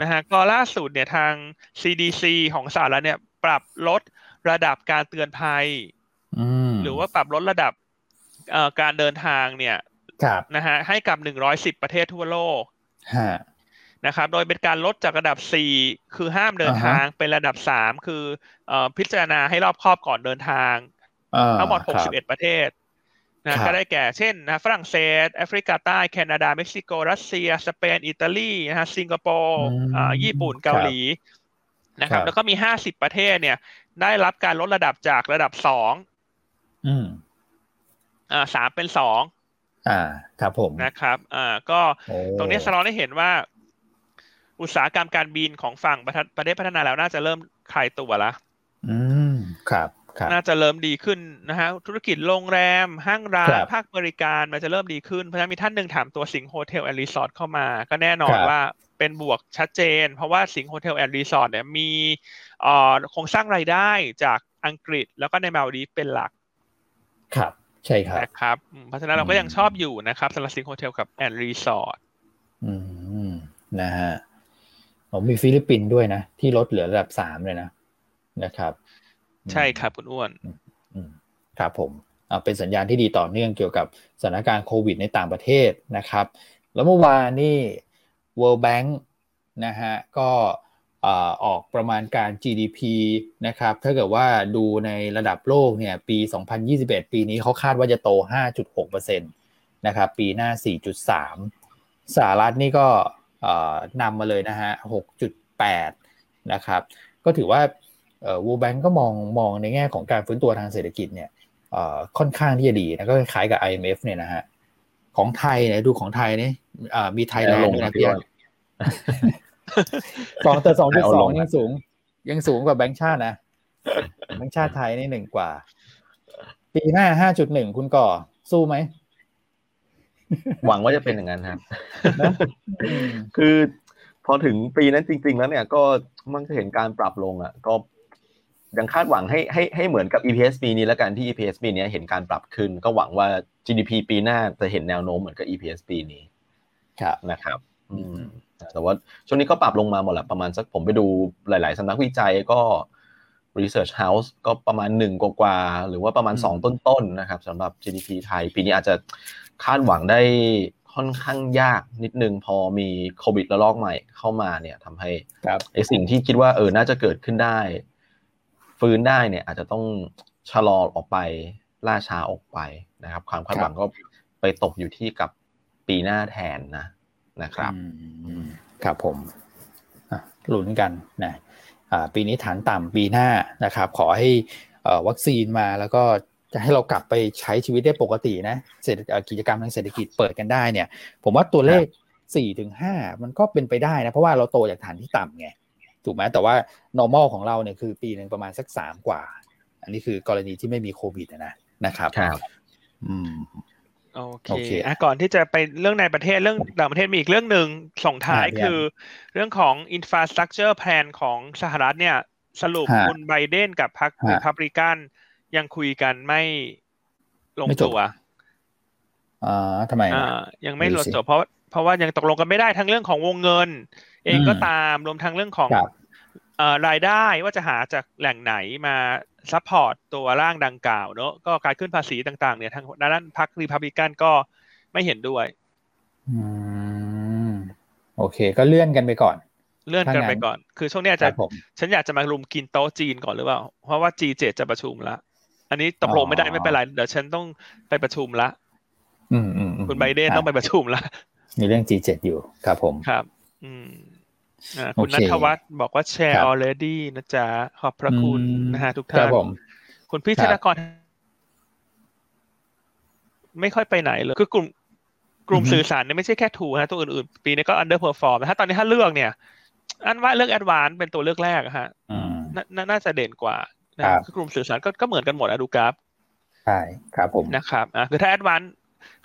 นะฮะก็ล่าสุดเนี่ยทาง CDC ของสหรัฐเนี่ย ปรับลดระดับการเตือนภัยอืมหรือว่าปรับลดระดับเอ่อการเดินทางเนี่ยครับนะฮะให้กับ110ประเทศทั่วโลกฮะนะครับ โดยเป็นการลดจากระดับ4คือห้ามเดินอ่าฮะทางเป็นระดับ3คือเอ่อพิจารณาให้รอบคอบก่อนเดินทางอ่าทั้งหมดครับ61ประเทศ นะครับก็ได้แก่เช่นนะฝรั่งเศส แอฟริกาใต้แคนาดา เม็กซิโก รัสเซีย สเปน อิตาลีนะฮะสิงคโปร์อืมอ่าญี่ปุ่นเกาหลีนะครับครับแล้วก็มี50ประเทศเนี่ย ได้รับการลดระดับจากระดับ2อืมอ่า3เป็น2อ่าครับผมนะครับ อ่า ก็โอ้ตรงนี้สะท้อนให้เห็นว่า อุตสาหกรรมการบินของฝั่งประเทศประเทศพัฒนาแล้วน่าจะเริ่มคลายตัวละ อืม ครับครับ น่าจะเริ่มดีขึ้นนะฮะธุรกิจโรงแรม ห้างร้านครับภาคบริการมันจะเริ่มดีขึ้น เพราะฉะนั้นมีท่านหนึ่งถามตัวสิงห์โฮเทลแอนด์รีสอร์ทเข้ามา ก็แน่นอนครับว่าเป็นบวกชัดเจน เพราะว่าสิงห์โฮเทลแอนด์รีสอร์ทเนี่ยมีเอ่อโครงสร้างรายได้จากอังกฤษแล้วก็ในมาลดีฟเป็นหลัก ครับ ใช่ครับนะครับอืมเพราะฉะนั้นเราก็ยังชอบอยู่นะครับสำหรับสิงห์โฮเทลกับแอนด์รีสอร์ทอืมนะฮะผมมีฟิลิปปินส์ด้วยนะ ที่ลดเหลือระดับสามเลยนะนะครับ ใช่ครับคุณอ้วนครับผมเป็นสัญญาณที่ดีต่อเนื่องเกี่ยวกับสถานการณ์โควิดในต่างประเทศนะครับ แล้วเมื่อวานนี่ World Bank นะฮะก็ออกประมาณการ GDP นะครับถ้าเกิดว่าดูในระดับโลกเนี่ยปี 2021 ปีนี้เขาคาดว่าจะโต 5.6%นะครับปีหน้า 4.3 สหรัฐนี่ก็นำมาเลยนะฮะ 6.8 นะครับก็ถือว่า เอ่อ World Bank ก็มองมองในแง่ของการฟื้นตัวทางเศรษฐกิจเนี่ยเอ่อค่อนข้างที่จะดีนะก็คล้ายๆกับ IMF เนี่ยนะฮะของไทยเนี่ยดูของไทยนี่อ่ามีไทยแลนด์ด้วยนะพี่เอาลงมาสองแต่สองจุดเอาสลองงมายังสูง ยังสูงกว่าแบงก์ชาตินะแบงก์ชาติไทยนี่หนึ่งกว่า ปีหน้าห้าจุดหนึ่งคุณก่อสู้ไหมหวังว่าจะเป็นอย่างนั้นครับนะอืมคือพอถึงปีนั้นจริง ๆ แล้วเนี่ยก็มันจะเห็นการปรับลงอะ ก็ ยังคาดหวังให้ให้ให้เหมือนกับ EPS ปีนี้แล้วกันที่ EPS ปีนี้เห็นการปรับขึ้น ก็หวังว่า GDP ปีหน้าจะเห็นแนวโน้มเหมือนกับ EPS ปีนี้ครับนะครับอือืมมแต่ว่าช่วงนี้ก็ปรับลงมาหมดแหละประมาณสักผมไปดูหลาย ๆสำนักวิจัยก็ Research House ก็ประมาณหนึ่งกว่าๆหรือว่าประมาณอืมสองต้นๆนะครับสำหรับ GDP ไทย ปีนี้อาจจะคาดหวังได้ค่อนข้างยากนิดนึงพอมีโควิดระลอกใหม่เข้ามาเนี่ยทำให้ครับไอสิ่งที่คิดว่าเออน่าจะเกิดขึ้นได้ ฟื้นได้เนี่ยอาจจะต้องชะลอออกไปล่าช้าออกไปนะครับ ความคาดหวังก็ไปตกอยู่ที่กับปีหน้าแทนนะนะครับอืมครับผมอะลุ้นกันนะอ่าปีนี้ฐานต่ำปีหน้านะครับ ขอให้เอ่อวัคซีนมาแล้วก็จะให้เรากลับไปใช้ชีวิตได้ปกตินะเศรษฐเอ่อกิจกรรมทางเศรษฐกิจเปิดกันได้เนี่ย ผมว่าตัวเลขสี่ถึงห้ามันก็เป็นไปได้นะ เพราะว่าเราโตจากฐานที่ต่ำไง ถูกไหมแต่ว่า normal ของเราเนี่ยคือปีหนึ่งประมาณสักสามกว่า อันนี้คือกรณีที่ไม่มีโควิดนะนะนะครับครับอืมโอเคโอเคอะก่อนที่จะไปเรื่องในประเทศเรื่องต่างประเทศมีอีกเรื่องหนึ่งส่งท้ายอะพี่คือ เรื่องของ infrastructure plan ของสหรัฐเนี่ย สรุปฮะคุณไบเดนกับพรรคฮะรีพับลิกันยังคุยกันไม่ลงไม่จบตัวอ่าทำไมอ่านะยังไม่ดูลงสิตัวเพราะเพราะว่ายังตกลงกันไม่ได้ทั้งเรื่องของวงเงิน เองอืมก็ตามรวมทั้งเรื่องของครับรายได้ว่าจะหาจากแหล่งไหนมา support ตัวร่างดังกล่าวเนอะก็การขึ้นภาษีต่าง ๆ เนี่ยทางด้านพรรครีพับลิกันก็ไม่เห็นด้วยอืมโอเค ก็เลื่อนกันไปก่อน เลื่อนกันไปก่อน คือช่วงนี้อาจจะครับผมฉันอยากจะมารุมกินโต๊ะจีนก่อนหรือเปล่า เพราะว่า G7 จะประชุมละอันนี้ตกลงไม่ได้อ๋อไม่เป็นไรเดี๋ยวฉันต้องไปประชุมละอืมอืมอืมคุณไบเดนต้องไปประชุมละมีเรื่อง G7 อยู่ครับผมครับ อืมอ่า คุณโอเคนัทวัฒน์บอกว่าแชครัร์บ already นะจ๊ะ ขอบพระคุณอืมนะฮะทุกครัท่าบนผมคุณพี่ครัธบนกร ไม่ค่อยไปไหนเลย คือกลุ่มกลุ่มอือฮึสื่อสารเนี่ยไม่ใช่แค่ทูนะตัวอื่นๆ ปีนี้ก็ underperform นะถ้าตอนนี้ถ้าเลือกเนี่ย อันว่าเลือก advance เป็นตัวเลือกแรกอะฮะอืมนาน่าน่าจะเด่นกว่านะครับคือกลุ่มสื่อสารก็ก็เหมือนกันหมดอะดูกราฟใช่ครับผมนะครับอะคือถ้า advance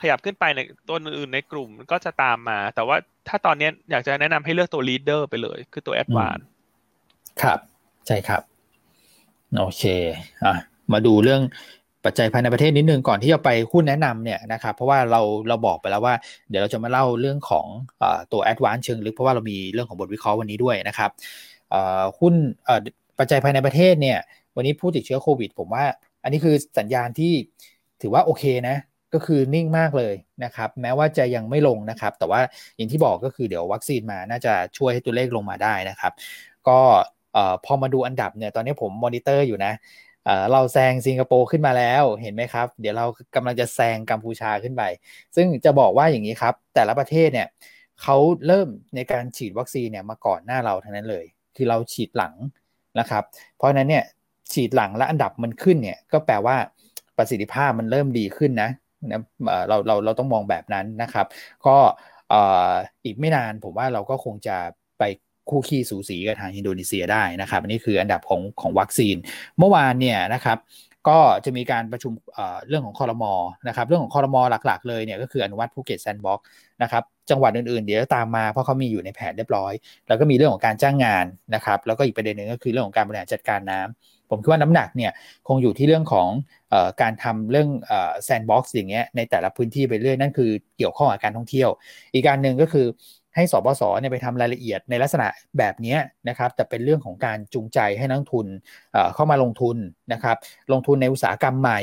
ขยับขึ้นไปในตัวอื่นในกลุ่มก็จะตามมา แต่ว่าถ้าตอนนี้อยากจะแนะนำให้เลือกตัว leader ไปเลย คือตัว advance ครับ ใช่ครับ โอเคอะมาดูเรื่องปัจจัยภายในประเทศนิดนึงก่อนที่จะไปหุ้นแนะนำเนี่ยนะครับเพราะว่าเราเราบอกไปแล้วว่า เดี๋ยวเราจะมาเล่าเรื่องของอตัว advance เชิงลึกเพราะว่าเรามีเรื่องของบทวิเคราะห์วันนี้ด้วยนะครับหุ้นปัจจัยภายในประเทศเนี่ยวันนี้ผู้ติดเชื้อโควิด ผมว่า อันนี้คือสัญญาณที่ถือว่าโอเคนะ ก็คือนิ่งมากเลยนะครับแม้ว่าจะยังไม่ลงนะครับ แต่ว่าอย่างที่บอกก็คือเดี๋ยววัคซีนมาน่าจะช่วยให้ตัวเลขลงมาได้นะครับ ก็พอมาดูอันดับเนี่ยตอนนี้ผมมอนิเตอร์อยู่นะเราแซงสิงคโปร์ขึ้นมาแล้วเห็นไหมครับ เดี๋ยวเรากำลังจะแซงกัมพูชาขึ้นไป ซึ่งจะบอกว่าอย่างนี้ครับ แต่ละประเทศเนี่ยเขาเริ่มในการฉีดวัคซีนเนี่ยมาก่อนหน้าเราทั้งนั้นเลย คือเราฉีดหลังนะครับ เพราะฉะนั้นเนี่ยฉีดหลังและอันดับมันขึ้นเนี่ยก็แปลว่าประสิทธิภาพมันเริ่มดีขึ้นนะ นะเราเราเราต้องมองแบบนั้นนะครับ ก็อีกไม่นานผมว่าเราก็คงจะไปคู่ขี้สูสีกับทางอินโดนีเซียได้นะครับอันนี้คืออันดับของของวัคซีน เมื่อวานเนี่ยนะครับก็จะมีการประชุมเรื่องของคอรมอนะครับเรื่องของคอรมอหลัก ๆ เลยเนี่ยก็คืออนุมัติภูเก็ต sandbox นะครับจังหวัดอื่นๆ เดี๋ยวตามมาเพราะเขามีอยู่ในแผนเรียบร้อย แล้วก็มีเรื่องของการจ้างงานนะครับแล้วก็อีกประเด็นหนึ่งก็คือเรื่องของการบริหารจัดการน้ำ ผมคิดว่าน้ำหนักเนี่ยคงอยู่ที่เรื่องของออการทำเรื่อง sandbox อย่างเงี้ยในแต่ละพื้นที่ไปเรื่อยนั่นคือเกี่ยวข้องกับการท่องเที่ยว อีกการหนึ่งก็คือให้สบสเนี่ยไปทำรายละเอียดในลักษณะแบบนี้นะครับแต่เป็นเรื่องของการจูงใจให้นักลงทุนเข้ามาลงทุนนะครับลงทุนในอุตสาหกรรมใหม่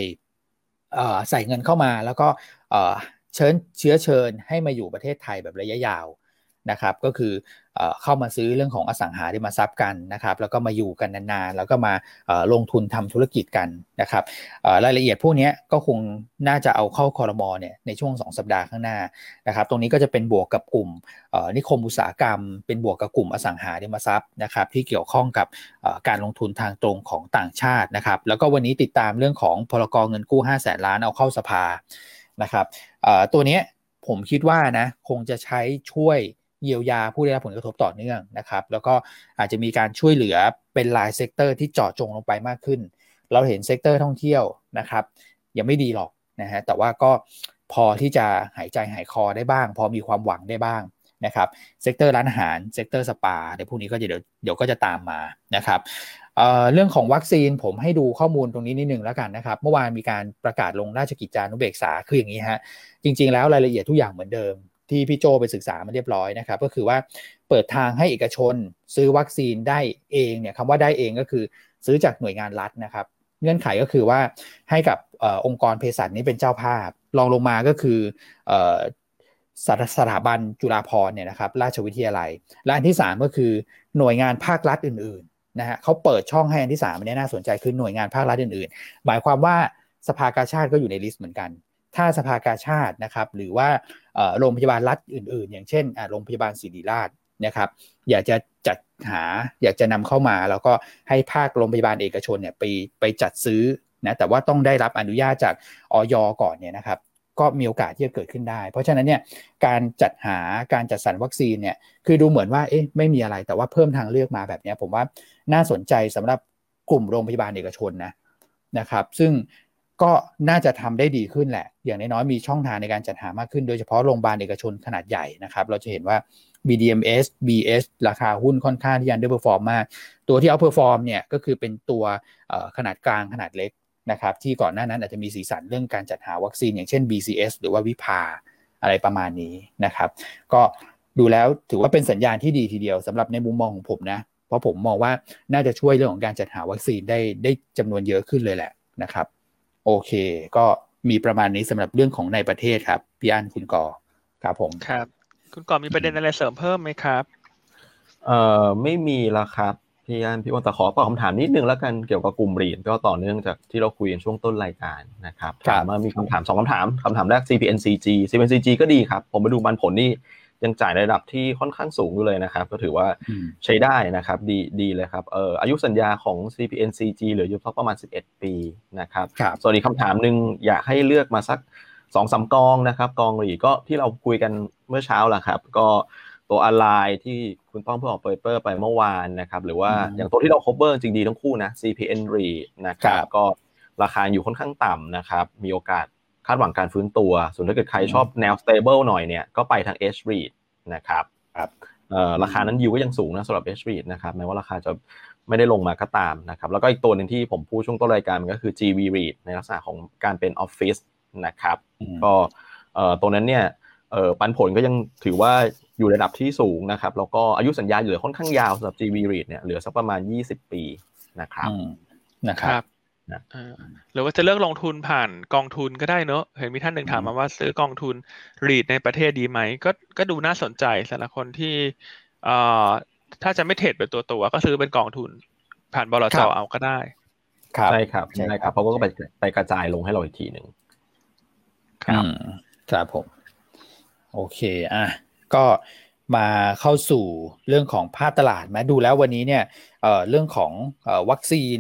ใส่เงินเข้ามาแล้วก็เชิญเชื้อเชิญให้มาอยู่ประเทศไทยแบบระยะยาว นะครับก็คือเข้ามาซื้อเรื่องของอสังหาริมทรัพย์กันนะครับแล้วก็มาอยู่กันนานๆ แล้วก็มาลงทุนทำธุรกิจกันนะครับรายละเอียดพวกนี้ก็คงน่าจะเอาเข้าคอรมอเนี่ยในช่วง 2 สัปดาห์ข้างหน้านะครับตรงนี้ก็จะเป็นบวกกับกลุ่มนิคมอุตสาหกรรม เป็นบวกกับกลุ่มอสังหาริมทรัพย์นะครับที่เกี่ยวข้องกับการลงทุนทางตรงของต่างชาตินะครับแล้วก็วันนี้ติดตามเรื่องของพ.ร.ก.เงินกู้5 0 0แสนล้านเอาเข้าสภานะครับตัวนี้ผมคิดว่านะคงจะใช้ช่วย เยียวยาผู้ได้รับผลกระทบต่อเนื่องนะครับ แล้วก็อาจจะมีการช่วยเหลือเป็นราย sector ที่เจาะจงลงไปมากขึ้น เราเห็น sector ท่องเที่ยวนะครับ ยังไม่ดีหรอกนะฮะแต่ว่าก็พอที่จะหายใจหายคอได้บ้าง พอมีความหวังได้บ้างนะครับ sector ร้านอาหาร sector สปาเดี๋ยวพวกนี้ก็จะเดี๋ยวเดี๋ยวก็จะตามมานะครับเรื่องของวัคซีนผมให้ดูข้อมูลตรงนี้นิดนึงแล้วกันนะครับ เมื่อวานมีการประกาศลงราชกิจจานุเบกษาคืออย่างนี้ฮะจริง ๆ แล้วรายละเอียดทุกอย่างเหมือนเดิม ที่พี่โจไปศึกษามาเรียบร้อยนะครับ ก็คือว่าเปิดทางให้เอกชนซื้อวัคซีนได้เองเนี่ยคำว่าได้เองก็คือซื้อจากหน่วยงานรัฐนะครับ เงื่อนไขก็คือว่าให้กับอองค์กรเภสัชนี้เป็นเจ้าภาพรองลงมาก็คืออสถสถาบันจุฬาภรณ์เนี่ยนะครับราชวิทยาลัย และอันที่ 3 ก็คือหน่วยงานภาครัฐอื่นๆนะฮะเขาเปิดช่องให้อันที่3อันนี้น่าสนใจคือหน่วยงานภาครัฐอื่นๆ หมายความว่าสภากาชาติก็อยู่ในลิสต์เหมือนกัน ถ้าสภากาชาตินะครับ หรือว่าโรงพยาบาลรัฐอื่น ๆ อย่างเช่นโรงพยาบาลศิริราชนะครับ อยากจะจัดหาอยากจะนำเข้ามาแล้วก็ให้ภาคโรงพยาบาลเอกชนเนี่ยไปไปจัดซื้อนะแต่ว่าต้องได้รับอนุญาตจากออยก่อนเนี่ยนะครับ ก็มีโอกาสที่จะเกิดขึ้นได้ เพราะฉะนั้นเนี่ยการจัดหาการจัดสรรวัคซีนเนี่ยคือดูเหมือนว่าเอ๊ะไม่มีอะไรแต่ว่าเพิ่มทางเลือกมาแบบนี้ผมว่าน่าสนใจสำหรับกลุ่มโรงพยาบาลเอกชนนะนะครับ ซึ่ง ก็น่าจะทำได้ดีขึ้นแหละ อย่างน้อยๆมีช่องทางในการจัดหามากขึ้น โดยเฉพาะโรงพยาบาลเอกชนขนาดใหญ่นะครับ เราจะเห็นว่า BDMs BS ราคาหุ้นค่อนข้างที่ underperform มมาก ตัวที่ outperform เนี่ยก็คือเป็นตัวขนาดกลางขนาดเล็กนะครับที่ก่อนหน้านั้นอาจจะมีสีสันเรื่องการจัดหาวัคซีน อย่างเช่น BCS หรือว่าวิภาอะไรประมาณนี้นะครับ ก็ดูแล้วถือว่าเป็นสัญญาณที่ดีทีเดียวสำหรับในมุมมองของผมนะ เพราะผมมองว่าน่าจะช่วยเรื่องของการจัดหาวัคซีนได้ได้จำนวนเยอะขึ้นเลยแหละนะครับ โอเค ก็มีประมาณนี้สำหรับเรื่องของในประเทศครับพี่อันคุณกอครับผมครับ คุณก่อมีประเด็นอะไรเสริมเพิ่มไหมครับเอ่อไม่มีแล้วครับพี่อันพี่อ้นแต่ขอตอบคำถามนิดนึงแล้วกันเกี่ยวกับกลุ่มรีดก็ต่อเนื่องจากที่เราคุยกันช่วงต้นรายการนะครับถามว่ามีคำถามสองคำถามคำถามแรก CPNCG CPNCG ก็ดีครับ ผมไปดูมันผลนี่ ยังจ่ายระดับที่ค่อนข้างสูงอยู่เลยนะครับ ก็ถือว่าใช้ได้นะครับ ดีดีเลยครับเอ่ออายุสัญญาของ CPNCG เหลืออยู่ประมาณ 11 ปีนะครับส่วนอีกคำถามหนึ่งอยากให้เลือกมาสักสองสากองนะครับ กองหลีก็ที่เราคุยกันเมื่อเช้าแหละครับ ก็ตัวออนไลน์ที่คุณต้องเพิ่งออกเปเปอร์ไปเมื่อวานนะครับ หรือว่าอย่างตัวที่เรา cover จริงดีทั้งคู่นะ CPN r e นะครับก็ราคาอยู่ค่อนข้างต่ำนะครับ มีโอกาส คาดหวังการฟื้นตัว ส่วนถ้าเกิดใครชอบแนว stable หน่อยเนี่ยก็ไปทาง H REIT นะครับครับราคานั้นยิวก็ยังสูงนะสำหรับ H REIT นะครับแม้ว่าราคาจะไม่ได้ลงมาก็ตามนะครับแล้วก็อีกตัวหนึ่งที่ผมพูดช่วงต้นรายการมันก็คือ GV REIT ในลักษณะของการเป็นออฟฟิศนะครับก็ตัวนั้นเนี่ยปันผลก็ยังถือว่าอยู่ระดับที่สูงนะครับแล้วก็อายุสัญญาเหลือค่อนข้างยาวสำหรับ GV REIT เนี่ยเหลือสักประมาณ 20 ปีนะครับนะครับ หรือว่าจะเลือกลงทุนผ่านกองทุนก็ได้เนอะเห็นมีท่านหนึ่งถามมาว่าซื้อกองทุนรีดในประเทศดีไหม ก็ก็ดูน่าสนใจสำหรับคนที่เอ่อถ้าจะไม่เทรดเป็นตัวตัวก็ซื้อเป็นกองทุน ผ่านบลจเอาก็ได้ใช่ครับใช่ครับเพราะก็ไปไปกระจายลงให้เราอีกทีหนึ่งครับครับผม โอเคอะก็มาเข้าสู่เรื่องของภาพตลาดไหมดูแล้ววันนี้เนี่ยเอ่อเรื่องของเอ่อวัคซีน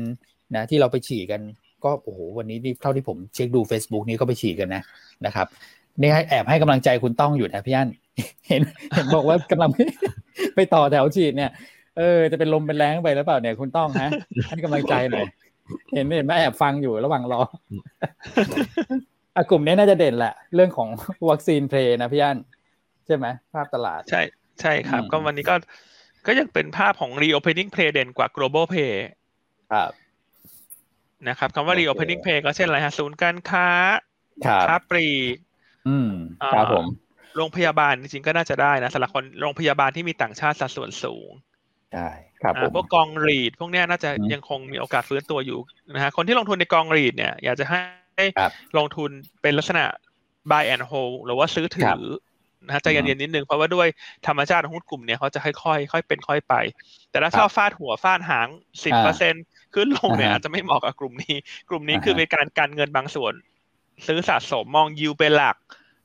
นะที่เราไปฉีดกันก็โอ้โหวันนี้เท่าที่ผมเช็คดู Facebook นี้ก็ไปฉีดกันนะนะครับนี่แอบให้กำลังใจคุณต้องอยู่นะพี่อันเห็นเห็นบอกว่ากำลังไปต่อแถวฉีดเนี่ยเออจะเป็นลมเป็นแรงไปหรือเปล่าเนี่ยคุณต้องฮะให้กำลังใจหน่อยเห็นเห็นไหมแอบฟังอยู่ระหว่างรออกลุ่มนี้น่าจะเด่นแหละ เรื่องของวัคซีนเพลนะพี่อันใช่ไหมภาพตลาด ใช่ ใช่ครับ ก็วันนี้ก็ก็ยังเป็นภาพของ reopening play เด่นกว่า global play ครับ นะครับคำว่า reopening play ก็เช่นอะไรฮะศูนย์การค้าค้าปลีกอืมครับผมโรงพยาบาลจริงๆก็น่าจะได้นะสำหรับคนโรงพยาบาลที่มีต่างชาติสัดส่วนสูงใช่ครับผมพวกกองรีดพวกนี้น่าจะยังคงมีโอกาสฟื้นตัวอยู่นะฮะคนที่ลงทุนในกองรีดเนี่ย อยากจะให้ลงทุนเป็นลักษณะ buy and hold หรือว่าซื้อถือนะใจเย็นๆนิดนึงเพราะว่าด้วยธรรมชาติของหุ้นกลุ่มเนี่ยเขาจะค่อยๆค่อยเป็นค่อยไป แต่ถ้าชอบฟาดหัวฟาดหางสิบเปอร์เซ็นต์ ขึ้นลงเนี่ยอาจจะไม่เหมาะกับกลุ่มนี้ กลุ่มนี้คือเป็นการกันเงินบางส่วน ซื้อสะสมมองยิวเป็นหลัก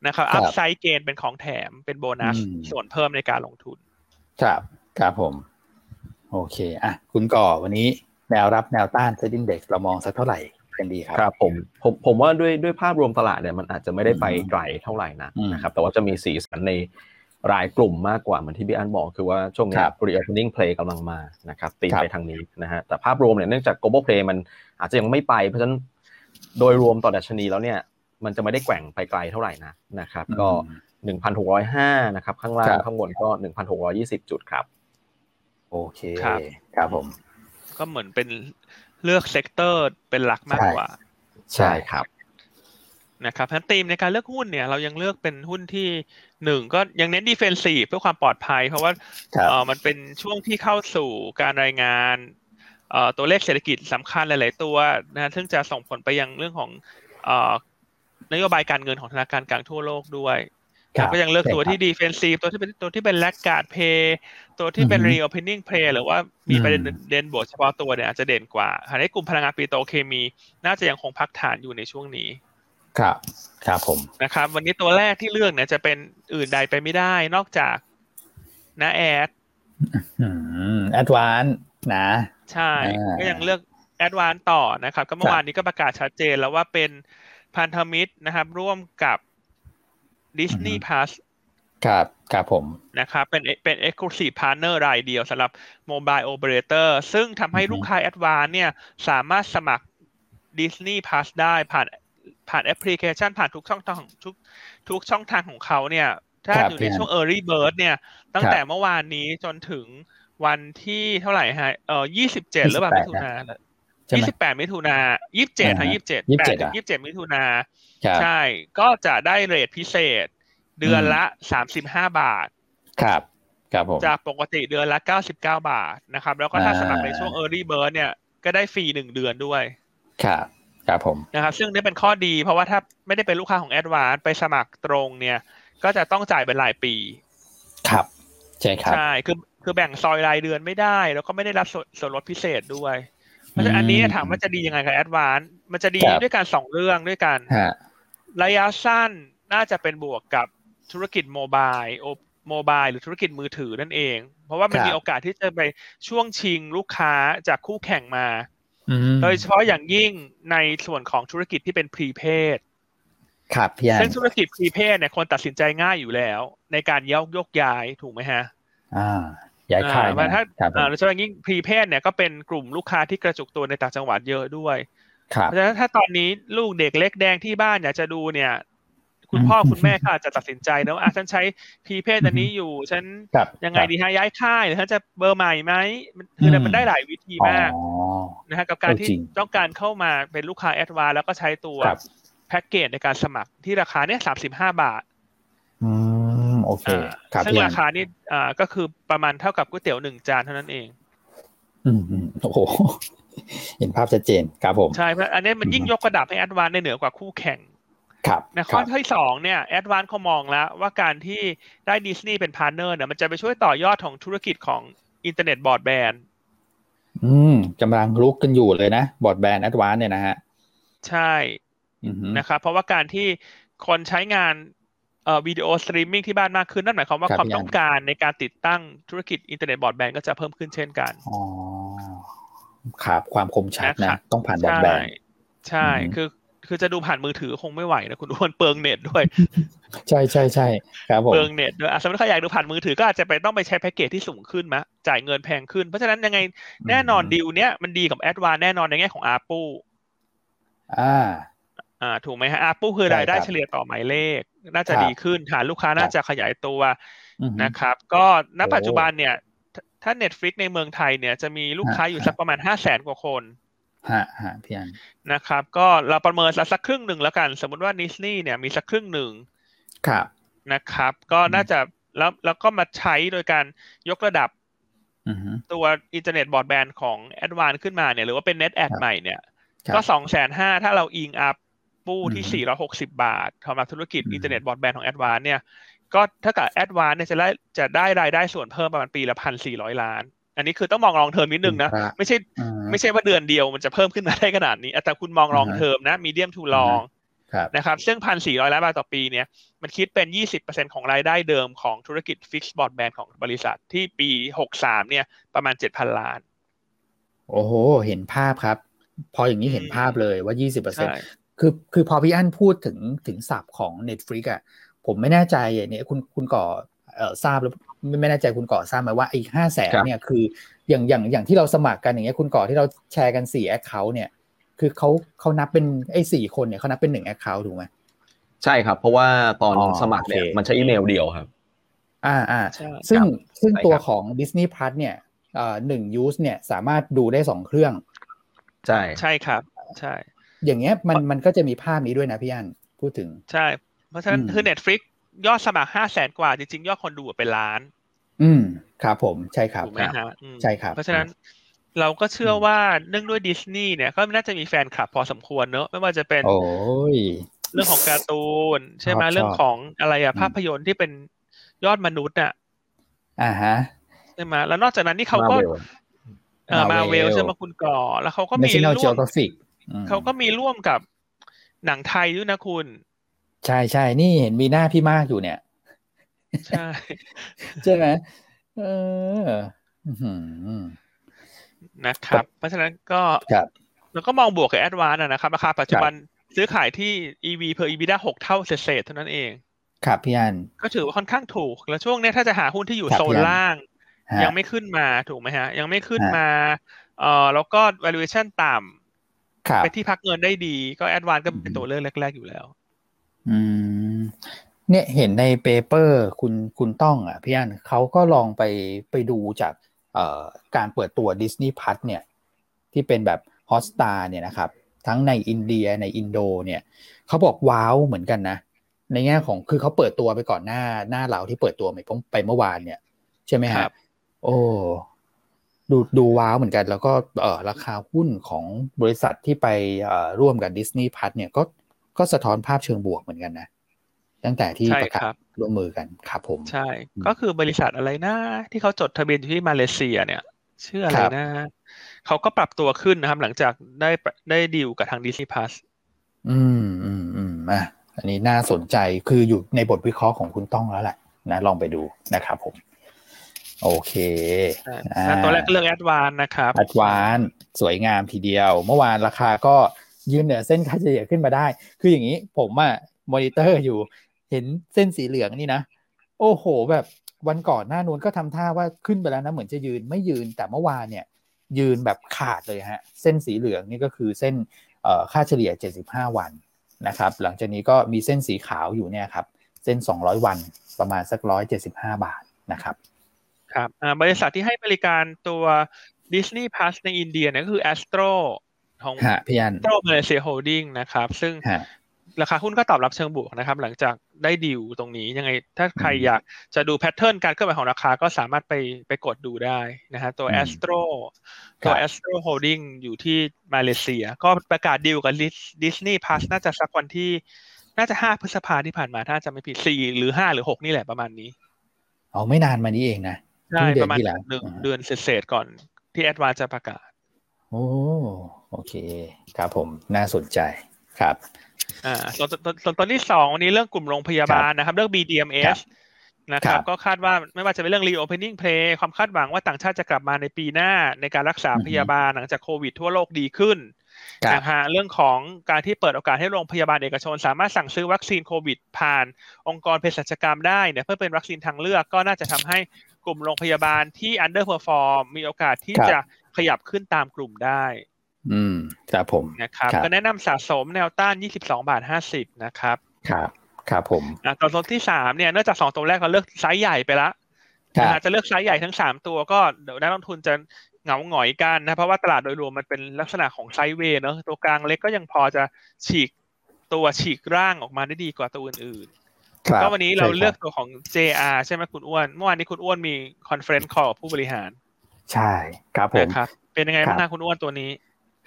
นะครับ upside gain เป็นของแถมเป็นโบนัสส่วนเพิ่มในการลงทุน ครับครับผม โอเคอะคุณก่อวันนี้แนวรับแนวต้าน SET Index เรามองสักเท่าไหร่กันดีครับครับผมผมผมว่าด้วยด้วยภาพรวมตลาดเนี่ยมันอาจจะไม่ได้ไปไกลเท่าไหร่นะนะครับแต่ว่าจะมีสีสันใน รายกลุ่มมากกว่าเหมือนที่พี่อันบอกคือว่าช่วงนี้ reopening play กำลังมานะครับตีไปทางนี้นะฮะแต่ภาพรวมเนี่ยเนื่องจาก global play มันอาจจะยังไม่ไป เพราะฉะนั้นโดยรวมต่อดัชนีแล้วเนี่ยมันจะไม่ได้แกว่งไปไกลเท่าไหร่นะนะครับ ก็หนึ่งพันหกร้อยห้านะครับ ข้างล่างข้างบนก็หนึ่งพันหกร้อยยี่สิบจุดครับ โอเคครับผม ก็เหมือนเป็นเลือก sector เป็นหลักมากกว่า ใช่ครับ นะครับทั้งนตีมในการเลือกหุ้นเนี่ยเรายังเลือกเป็นหุ้นที่หนึ่งก็ยังเน้น defensive เพื่อความปลอดภัย เพราะว่าเออมันเป็นช่วงที่เข้าสู่การรายงานเอ่อตัวเลขเศรษฐกิจสำคัญหลาย ๆ ตัวนะซึ่งจะส่งผลไปยังเรื่องของเอ่อนโยบายการเงินของธนาคารกลางทั่วโลกด้วยก็ยังเลือกตัวที่ defensive ตัวที่เป็นตัวที่เป็น laggard play ตัวที่เป็น reopening play หรือว่ามีประเด็นเด่นบวกเฉพาะตัวเนี่ยอาจจะเด่นกว่าหากในกลุ่มพลังงานปิโตรเคมี น่าจะยังคงพักฐานอยู่ในช่วงนี้ ครับครับผมนะครับ วันนี้ตัวแรกที่เลือกเนี่ยจะเป็นอื่นใดไปไม่ได้นอกจากนะแอดแอดวานนะ ใช่ก็ยังเลือกแอดวานต่อนะครับ ก็เมื่อวานนี้ก็ประกาศชัดเจนแล้วว่าเป็นพันธมิตรนะครับ ร่วมกับ Disney Plus ครับครับผมนะครับเป็นเป็น Exclusive Partner รายเดียวสำหรับ Mobile Operator ซึ่งทำให้ลูกค้า a d v a n c e เนี่ย สามารถสมัคร Disney Plus ได้ผ่าน ผ่านแอปพลิเคชันผ่านทุกช่องทางของทุกทุกช่องทางของเขาเนี่ย ถ้าอยู่ในช่วง Early Bird เนี่ย ตั้งแต่เมื่อวานนี้จนถึงวันที่เท่าไหร่ฮะเออยี่สิบเจ็ดหรือเปล่ามิถุนายี่สิบแปดมิถุนายี่สิบเจ็ดฮะยี่สิบเจ็ดแปดถึงยี่สิบเจ็ดมิถุนาใช่ ก็จะได้เรทพิเศษ เดือนละสามสิบห้าบาท ครับครับผมจากปกติเดือนละ99บาทนะครับ แล้วก็ถ้าสมัครในช่วง Early Bird เนี่ยก็ได้ฟรีหนึ่งเดือนด้วย ครับ ครับผมนะครับซึ่งนี่เป็นข้อดี เพราะว่าถ้าไม่ได้เป็นลูกค้าของ Advance ไปสมัครตรงเนี่ย ก็จะต้องจ่ายเป็นรายปี ครับ ใช่ครับใช่คือคือแบ่งซอยรายเดือนไม่ได้ แล้วก็ไม่ได้รับส่วนส่วนลดพิเศษด้วย เพราะฉะนั้นอันนี้ถามว่าจะดียังไงกับ Advance มันจะดีครับด้วยกันสองเรื่องด้วยกันฮะระยะสั้นน่าจะเป็นบวกกับธุรกิจโมบายโอโมบายหรือธุรกิจมือถือนั่นเอง เพราะว่ามันครับมีโอกาสที่จะไปช่วงชิงลูกค้าจากคู่แข่งมาอืม โดยเฉพาะอย่างยิ่งในส่วนของธุรกิจที่เป็นพรีเพดครับพี่อันซึ่งธุรกิจพรีเพดเนี่ยคนตัดสินใจง่ายอยู่แล้ว ในการยกยกย้ายถูกไหมฮะ อ่าย้ายค่ายอ่ามันถ้าครับผมอ่าโดยเฉพาะอย่างยิ่งพรีเพดเนี่ยก็เป็นกลุ่มลูกค้าที่กระจุกตัวในต่างจังหวัดเยอะด้วยครับเพราะฉะนั้นถ้าตอนนี้ลูกเด็กเล็กแดงที่บ้านอยากจะดูเนี่ย คุณพ่ออืมคุณแม่ก็อาจจะตัดสินใจนะว่าอะฉันใช้พีเพศอันนี้อยู่ ฉันครับยังไงดีฮะย้ายค่ายหรือฉันจะเบอร์ใหม่ไหมมันคือมันได้หลายวิธีมากอ๋อนะฮะกับการที่จริงต้องการเข้ามาเป็นลูกค้าแอดวานแล้วก็ใช้ตัวครับแพ็กเกจในการสมัครที่ราคาเนี่ยสามสิบห้าบาทอืมโอเคอ่าครับซึ่งพี่อัรานคานี่อ่าก็คือประมาณเท่ากับก๋วยเตี๋ยวหนึ่งจานเท่านั้นเองอืมอืมโอ้โหเห็นภาพชัดเจนครับผมใช่เพราะอันนี้มันยิ่งยกระดับให้ Advance ได้เหนือกว่าคู่แข่ง ครับนะครับข้อที่สองเนี่ย Advance เขามองแล้วว่าการที่ได้ดิสนีย์เป็น partner เนี่ยมันจะไปช่วยต่อยอดของธุรกิจของอินเทอร์เน็ตบอร์ดแบนด์อืมกำลังรุกกันอยู่เลยนะ broadband Advance เนี่ยนะฮะ ใช่อือฮึนะครับเพราะว่าการที่คนใช้งานเอ่อวิดีโอสตรีมมิ่งที่บ้านมากขึ้น นั่นหมายความว่าครับความพี่อันต้องการในการติดตั้งธุรกิจอินเทอร์เน็ตบอร์ดแบนด์ก็จะเพิ่มขึ้นเช่นกันอ๋อครับความคมชัดนะครันะบต้องผ่านบอร์ดแบนด์ใช่อือฮึคือ คือจะดูผ่านมือถือคงไม่ไหวนะคุณอ้วนเปลืองเน็ตด้วย ใช่ใช่ใช่ครับผมเปลืองเน็ตด้วยอะสมมติใครอยากดูผ่านมือถือก็อาจจะไปต้องไปใช้แพ็กเกจที่สูงขึ้นมะจ่ายเงินแพงขึ้น เพราะฉะนั้นยังไงแน่นอนดีลเนี้ยมันดีกับ Advance แน่นอนในแง่ของ ARPU อ่า อ่า ถูกไหมฮะ ARPU คือใช่รายได้ครับเฉลี่ยต่อหมายเลข น่าจะครับดีขึ้นฐานลูกค้าน่าจะขยายตัวอือฮึนะครับ ก็ณโอ้ปัจจุบันเนี่ยถ้าถ้า Netflix ในเมืองไทยเนี่ยจะมีลูกค้าอยู่ฮะสักประมาณห้าแสนกว่าคน ฮะฮะพี่อันนะครับ ก็เราประเมินสักครึ่งหนึ่งแล้วกัน สมมติว่าดิสนีย์เนี่ยมีสักครึ่งหนึ่งครับนะครับ ก็น่าจะแล้วแล้วก็มาใช้โดยการยกระดับอือฮึตัวอินเทอร์เน็ตบอร์ดแบนด์ของ a d v a n c e ขึ้นมาเนี่ย หรือว่าเป็น Net Add ครับใหม่เนี่ยครับก็สองแสนห้าถ้าเราอิง ARPU ที่อืมสี่ร้อยหกสิบบาทสำหรับธุรกิจอืมอินเทอร์เน็ตบอร์ดแบนด์ของ a d v a n c e เนี่ย ก็เท่ากับ Advance เนี่ยจะได้จะได้รายได้ส่วนเพิ่มประมาณปีละพันสี่ร้อยล้าน อันนี้คือต้องมอง long term นิดนึงนะครับไม่ใช่อ่าไม่ใช่ว่าเดือนเดียวมันจะเพิ่มขึ้นมาได้ขนาดนี้แต่คุณมอง long อ่าฮะเทอมนะ medium to long ครับนะครับซึ่งพันสี่ร้อยล้านบาทต่อปีเนี่ยมันคิดเป็นยี่สิบเปอร์เซ็นต์ของรายได้เดิมของธุรกิจ fixed broadband ของบริษัทที่ปีหกสามเนี่ยประมาณเจ็ดพันล้าน โอ้โห เห็นภาพครับ พออย่างนี้เห็นภาพเลยว่า20%เปอร์เซ็นใช่คือคือพอพี่อั้นพูดถึงถึง sub ของ Netflix อะผมไม่แน่ใจเนี่ยคุณคุณก่อเอ่อทราบหรือ ไม่ไม่แน่ใจคุณก่อทราบไหมว่าไอ้ห้าแสนครับเนี่ยคืออย่างอย่างอย่างที่เราสมัครกันอย่างเงี้ยคุณก่อที่เราแชร์กันสี่ account เนี่ย คือเขาเขานับเป็นไอ้สี่คนเนี่ยเขานับเป็นหนึ่ง account ถูกไหมใช่ครับ เพราะว่าตอนอ๋อสมัครเนี่ยโอเคมันใช้อีเมลเดียวครับ อ่าอ่าใช่ซึ่งครับซึ่งใช่ตัวครับของ Disney Plus เนี่ยเอ่อหนึ่งยูสเนี่ยสามารถดูได้สองเครื่อง ใช่ใช่ครับ ใช่ อย่างเงี้ยมันมันก็จะมีภาพนี้ด้วยนะพี่อันพูดถึง ใช่ เพราะฉะนั้นอืมคือ Netflix ยอดสมัครห้าแสนกว่าจริงๆ ยอดคนดูเป็นล้าน อืมครับผมใช่ครับถูกไหมฮะอืมใช่ครับ เพราะฉะนั้นเราก็เชื่อว่าเนื่องด้วยดิสนีย์เนี่ยก็น่าจะมีแฟนคลับพอสมควรเนอะไม่ว่าจะเป็นโอ้ยเรื่องของการ์ตูน ใช่ไหมชอบเรื่องของอะไรอะอืมภาพยนตร์ที่เป็นยอดมนุษย์อะอ่าฮะใช่ไหมแล้วนอกจากนั้นที่เขาก็ Marvel เออมา Marvel เวลใช่ไหมคุณก่อ แล้วเขาก็มี National ร่วม Geographic อืมเขาก็มีร่วมกับหนังไทยด้วยนะคุณ ใช่ใช่นี่เห็นมีหน้าพี่มากอยู่เนี่ย ใช่ ใช่ไหมเอออื้อหือนะครับ เพราะฉะนั้นก็ครับเราก็มองบวกกับ Advance นะครับ ราคาปัจจุบันซื้อขายที่ EV per EBITDA หกเท่าเศษๆเท่านั้นเอง ครับพี่อัน ก็ถือว่าค่อนข้างถูก แล้วช่วงเนี้ยถ้าจะหาหุ้นที่อยู่ครับโซนพี่อันล่างฮะยังไม่ขึ้นมาถูกไหมฮะ ยังไม่ขึ้นฮะมา เอ่อแล้วก็ valuation ต่ำครับไปที่พักเงินได้ดี ก็ Advance ก็เป็นตัวเลือกแรก ๆอยู่แล้ว อืม เนี่ยเห็นใน paper คุณคุณต้องอะพี่อันเขาก็ลองไปไปดูจากเอ่อการเปิดตัว Disney Plus เนี่ยที่เป็นแบบ Hotstar เนี่ยนะครับทั้งในอินเดียในอินโดเนี่ยเขาบอกว้าวเหมือนกันนะ ในแง่ของคือเขาเปิดตัวไปก่อนหน้าหน้าเราที่เปิดตัวไปไปเมื่อวานเนี่ย ใช่ไหมคฮะรับ โอ้ดูดูว้าวเหมือนกัน แล้วก็เออราคาหุ้นของบริษัทที่ไปเอ่อร่วมกับดิสนีย์พัทเนี่ยก็ ก็สะท้อนภาพเชิงบวกเหมือนกันนะ ตั้งแต่ที่ใช่ประคการัศบร่วมมือกันครับผม ใช่อืมก็คือบริษัทอะไรนะ ที่เขาจดทะเบียนอยู่ที่มาเลเซียเนี่ย ชื่ออะไรครับนะ เขาก็ปรับตัวขึ้นนะครับ หลังจากได้ได้ดีลกับทาง Disney Plus อืมอืมอืมอะอันนี้น่าสนใจคืออยู่ในบทวิเคราะห์ของคุณต้องแล้วแหละนะลองไปดูนะครับผม โอเคอ่าแล้วตัวแรกก็เลือกแอดวานนะครับอัดวานสวยงามทีเดียว เมื่อวานราคาก็ ยืนเหนือเส้นค่าเฉลี่ยขึ้นมาได้ คืออย่างนี้ผมอะมอนิเตอร์อยู่เห็นเส้นสีเหลืองนี่นะ โอ้โห แบบวันก่อนหน้านู้นก็ทำท่าว่าขึ้นไปแล้วนะ เหมือนจะยืนไม่ยืนแต่เมื่อวานเนี่ย ยืนแบบขาดเลยฮะ เส้นสีเหลืองนี่ก็คือเส้นค่าเฉลี่ย 75 วันนะครับ หลังจากนี้ก็มีเส้นสีขาวอยู่เนี่ยครับ เส้น 200 วันประมาณสัก 175 บาทนะครับ ครับบริษัทที่ให้บริการตัว Disney Plus ในอินเดียเนี่ยก็คือ Astro ของฮะพี่อัน Astro Malaysia Holding นะครับ ซึ่งฮะราคาหุ้นก็ตอบรับเชิงบวกนะครับ หลังจากได้ดีลตรงนี้ยังไง ถ้าใครอืมอยากจะดูแพทเทิร์นการเคลื่อนไหวของราคาก็สามารถไปไปกดดูได้นะฮะตัวอืม Astro ครับตัว Astro Holding อยู่ที่มาเลเซีย ก็ประกาศดีลกับ Disney Plus น่าจะสักวันที่ น่าจะ5พฤษภาที่ผ่านมาถ้าจะไม่ผิด4หรือ5หรือ6นี่แหละประมาณนี้เอาไม่นานมานี้เองนะใช่เพิ่งเดืปอนระมาณที่แล้วหนึ่งอ่าเดือนเศษๆก่อนที่แอดวานจะประกาศ โอ้ โอเคครับผมน่าสนใจครับอ่าส่วนส่วนส่วนตอนที่สองวันนี้เรื่องกลุ่มโรงพยาบาลนะครับ เรื่อง BDMS นะคครัรับบก็คาดว่าไม่ว่าจะเป็นเรื่อง reopening play ความคาดหวังว่าต่างชาติจะกลับมาในปีหน้าในการรักษาอือฮึพยาบาลหลังจากโควิดทั่วโลกดีขึ้นครับนะฮะเรื่องของการที่เปิดโอกาสให้โรงพยาบาลเอกชน สามารถสั่งซื้อวัคซีนโควิด ผ่านองค์กรเภสัชกรรมได้เนี่ยเพื่อเป็นวัคซีนทางเลือกก็น่าจะทำให้กลุ่มโรงพยาบาลที่ underperform มีโอกาสที่ครับจะขยับขึ้นตามกลุ่มได้ อืมครับผมนะครับครับก็แนะนำสะสมแนวต้าน 22 บาท 50 นะครับ ครับครับผมอะตัวตัวที่สามเนี่ยเนื่องจากสองตัวแรกเราเลือกไซส์ใหญ่ไปละครับนะฮะจะเลือกไซส์ใหญ่ทั้งสามตัวก็เดี๋ยวนักลงทุนจะเหงาหงอยกันนะ เพราะว่าตลาดโดยรวมมันเป็นลักษณะของ sideway เนอะตัวกลางเล็กก็ยังพอจะฉีกตัวฉีกร่างออกมาได้ดีกว่าตัวอื่นครับๆก็วันนี้เราใช่ครับเลือกตัวของ JR ใช่ไหมคุณอ้วน เมื่อวานนี้คุณอ้วนมี conference call กับผู้บริหาร ใช่ครับผมนะครับเป็นยังไงบ้างคะคุณอ้วนตัวนี้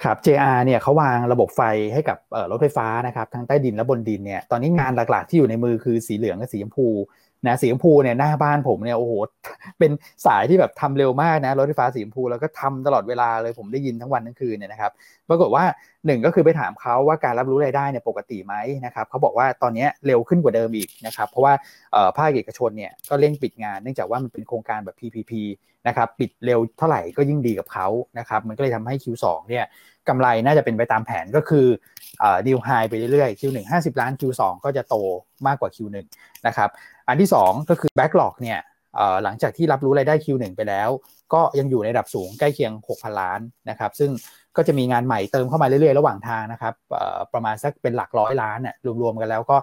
ครับ JR เนี่ยเขาวางระบบไฟให้กับรถไฟฟ้านะครับทั้งใต้ดินและบนดินเนี่ยตอนนี้งานหลักๆที่อยู่ในมือคือสีเหลืองกับสีชมพูนะสีชมพูเนี่ยหน้าบ้านผมเนี่ยโอ้โหเป็นสายที่แบบทำเร็วมากนะรถไฟฟ้าสีชมพูแล้วก็ทำตลอดเวลาเลยผมได้ยินทั้งวันทั้งคืนเนี่ยนะครับปรากฏว่าหนึ่งก็คือไปถามเขาว่าการรับรู้รายได้เนี่ยปกติไหมนะครับเขาบอกว่าตอนนี้เร็วขึ้นกว่าเดิมอีกนะครับเพราะว่าภาคเอกชนเนี่ยก็เร่งปิดงานเนื่องจากว่ามันเป็นโครงการแบบ PPP นะครับปิดเร็วเท่าไหร่ก็ยิ่งดีกับเขานะครับมันก็เลยทำให้ Q2 เนี่ย กำไรน่าจะเป็นไปตามแผนก็คือดิวไฮไปเรื่อยๆ Q1 50 ล้าน Q2 ก็จะโตมากกว่า Q1 นะครับ อันที่ 2 ก็คือ Backlog เนี่ยหลังจากที่รับรู้รายได้ Q1 ไปแล้ว ก็ยังอยู่ในระดับสูงใกล้เคียง 6,000 ล้านนะครับ ซึ่งก็จะมีงานใหม่เติมเข้ามาเรื่อยๆ ระหว่างทางนะครับประมาณสักเป็นหลักร้อยล้านน่ยรวมๆกันแล้วก็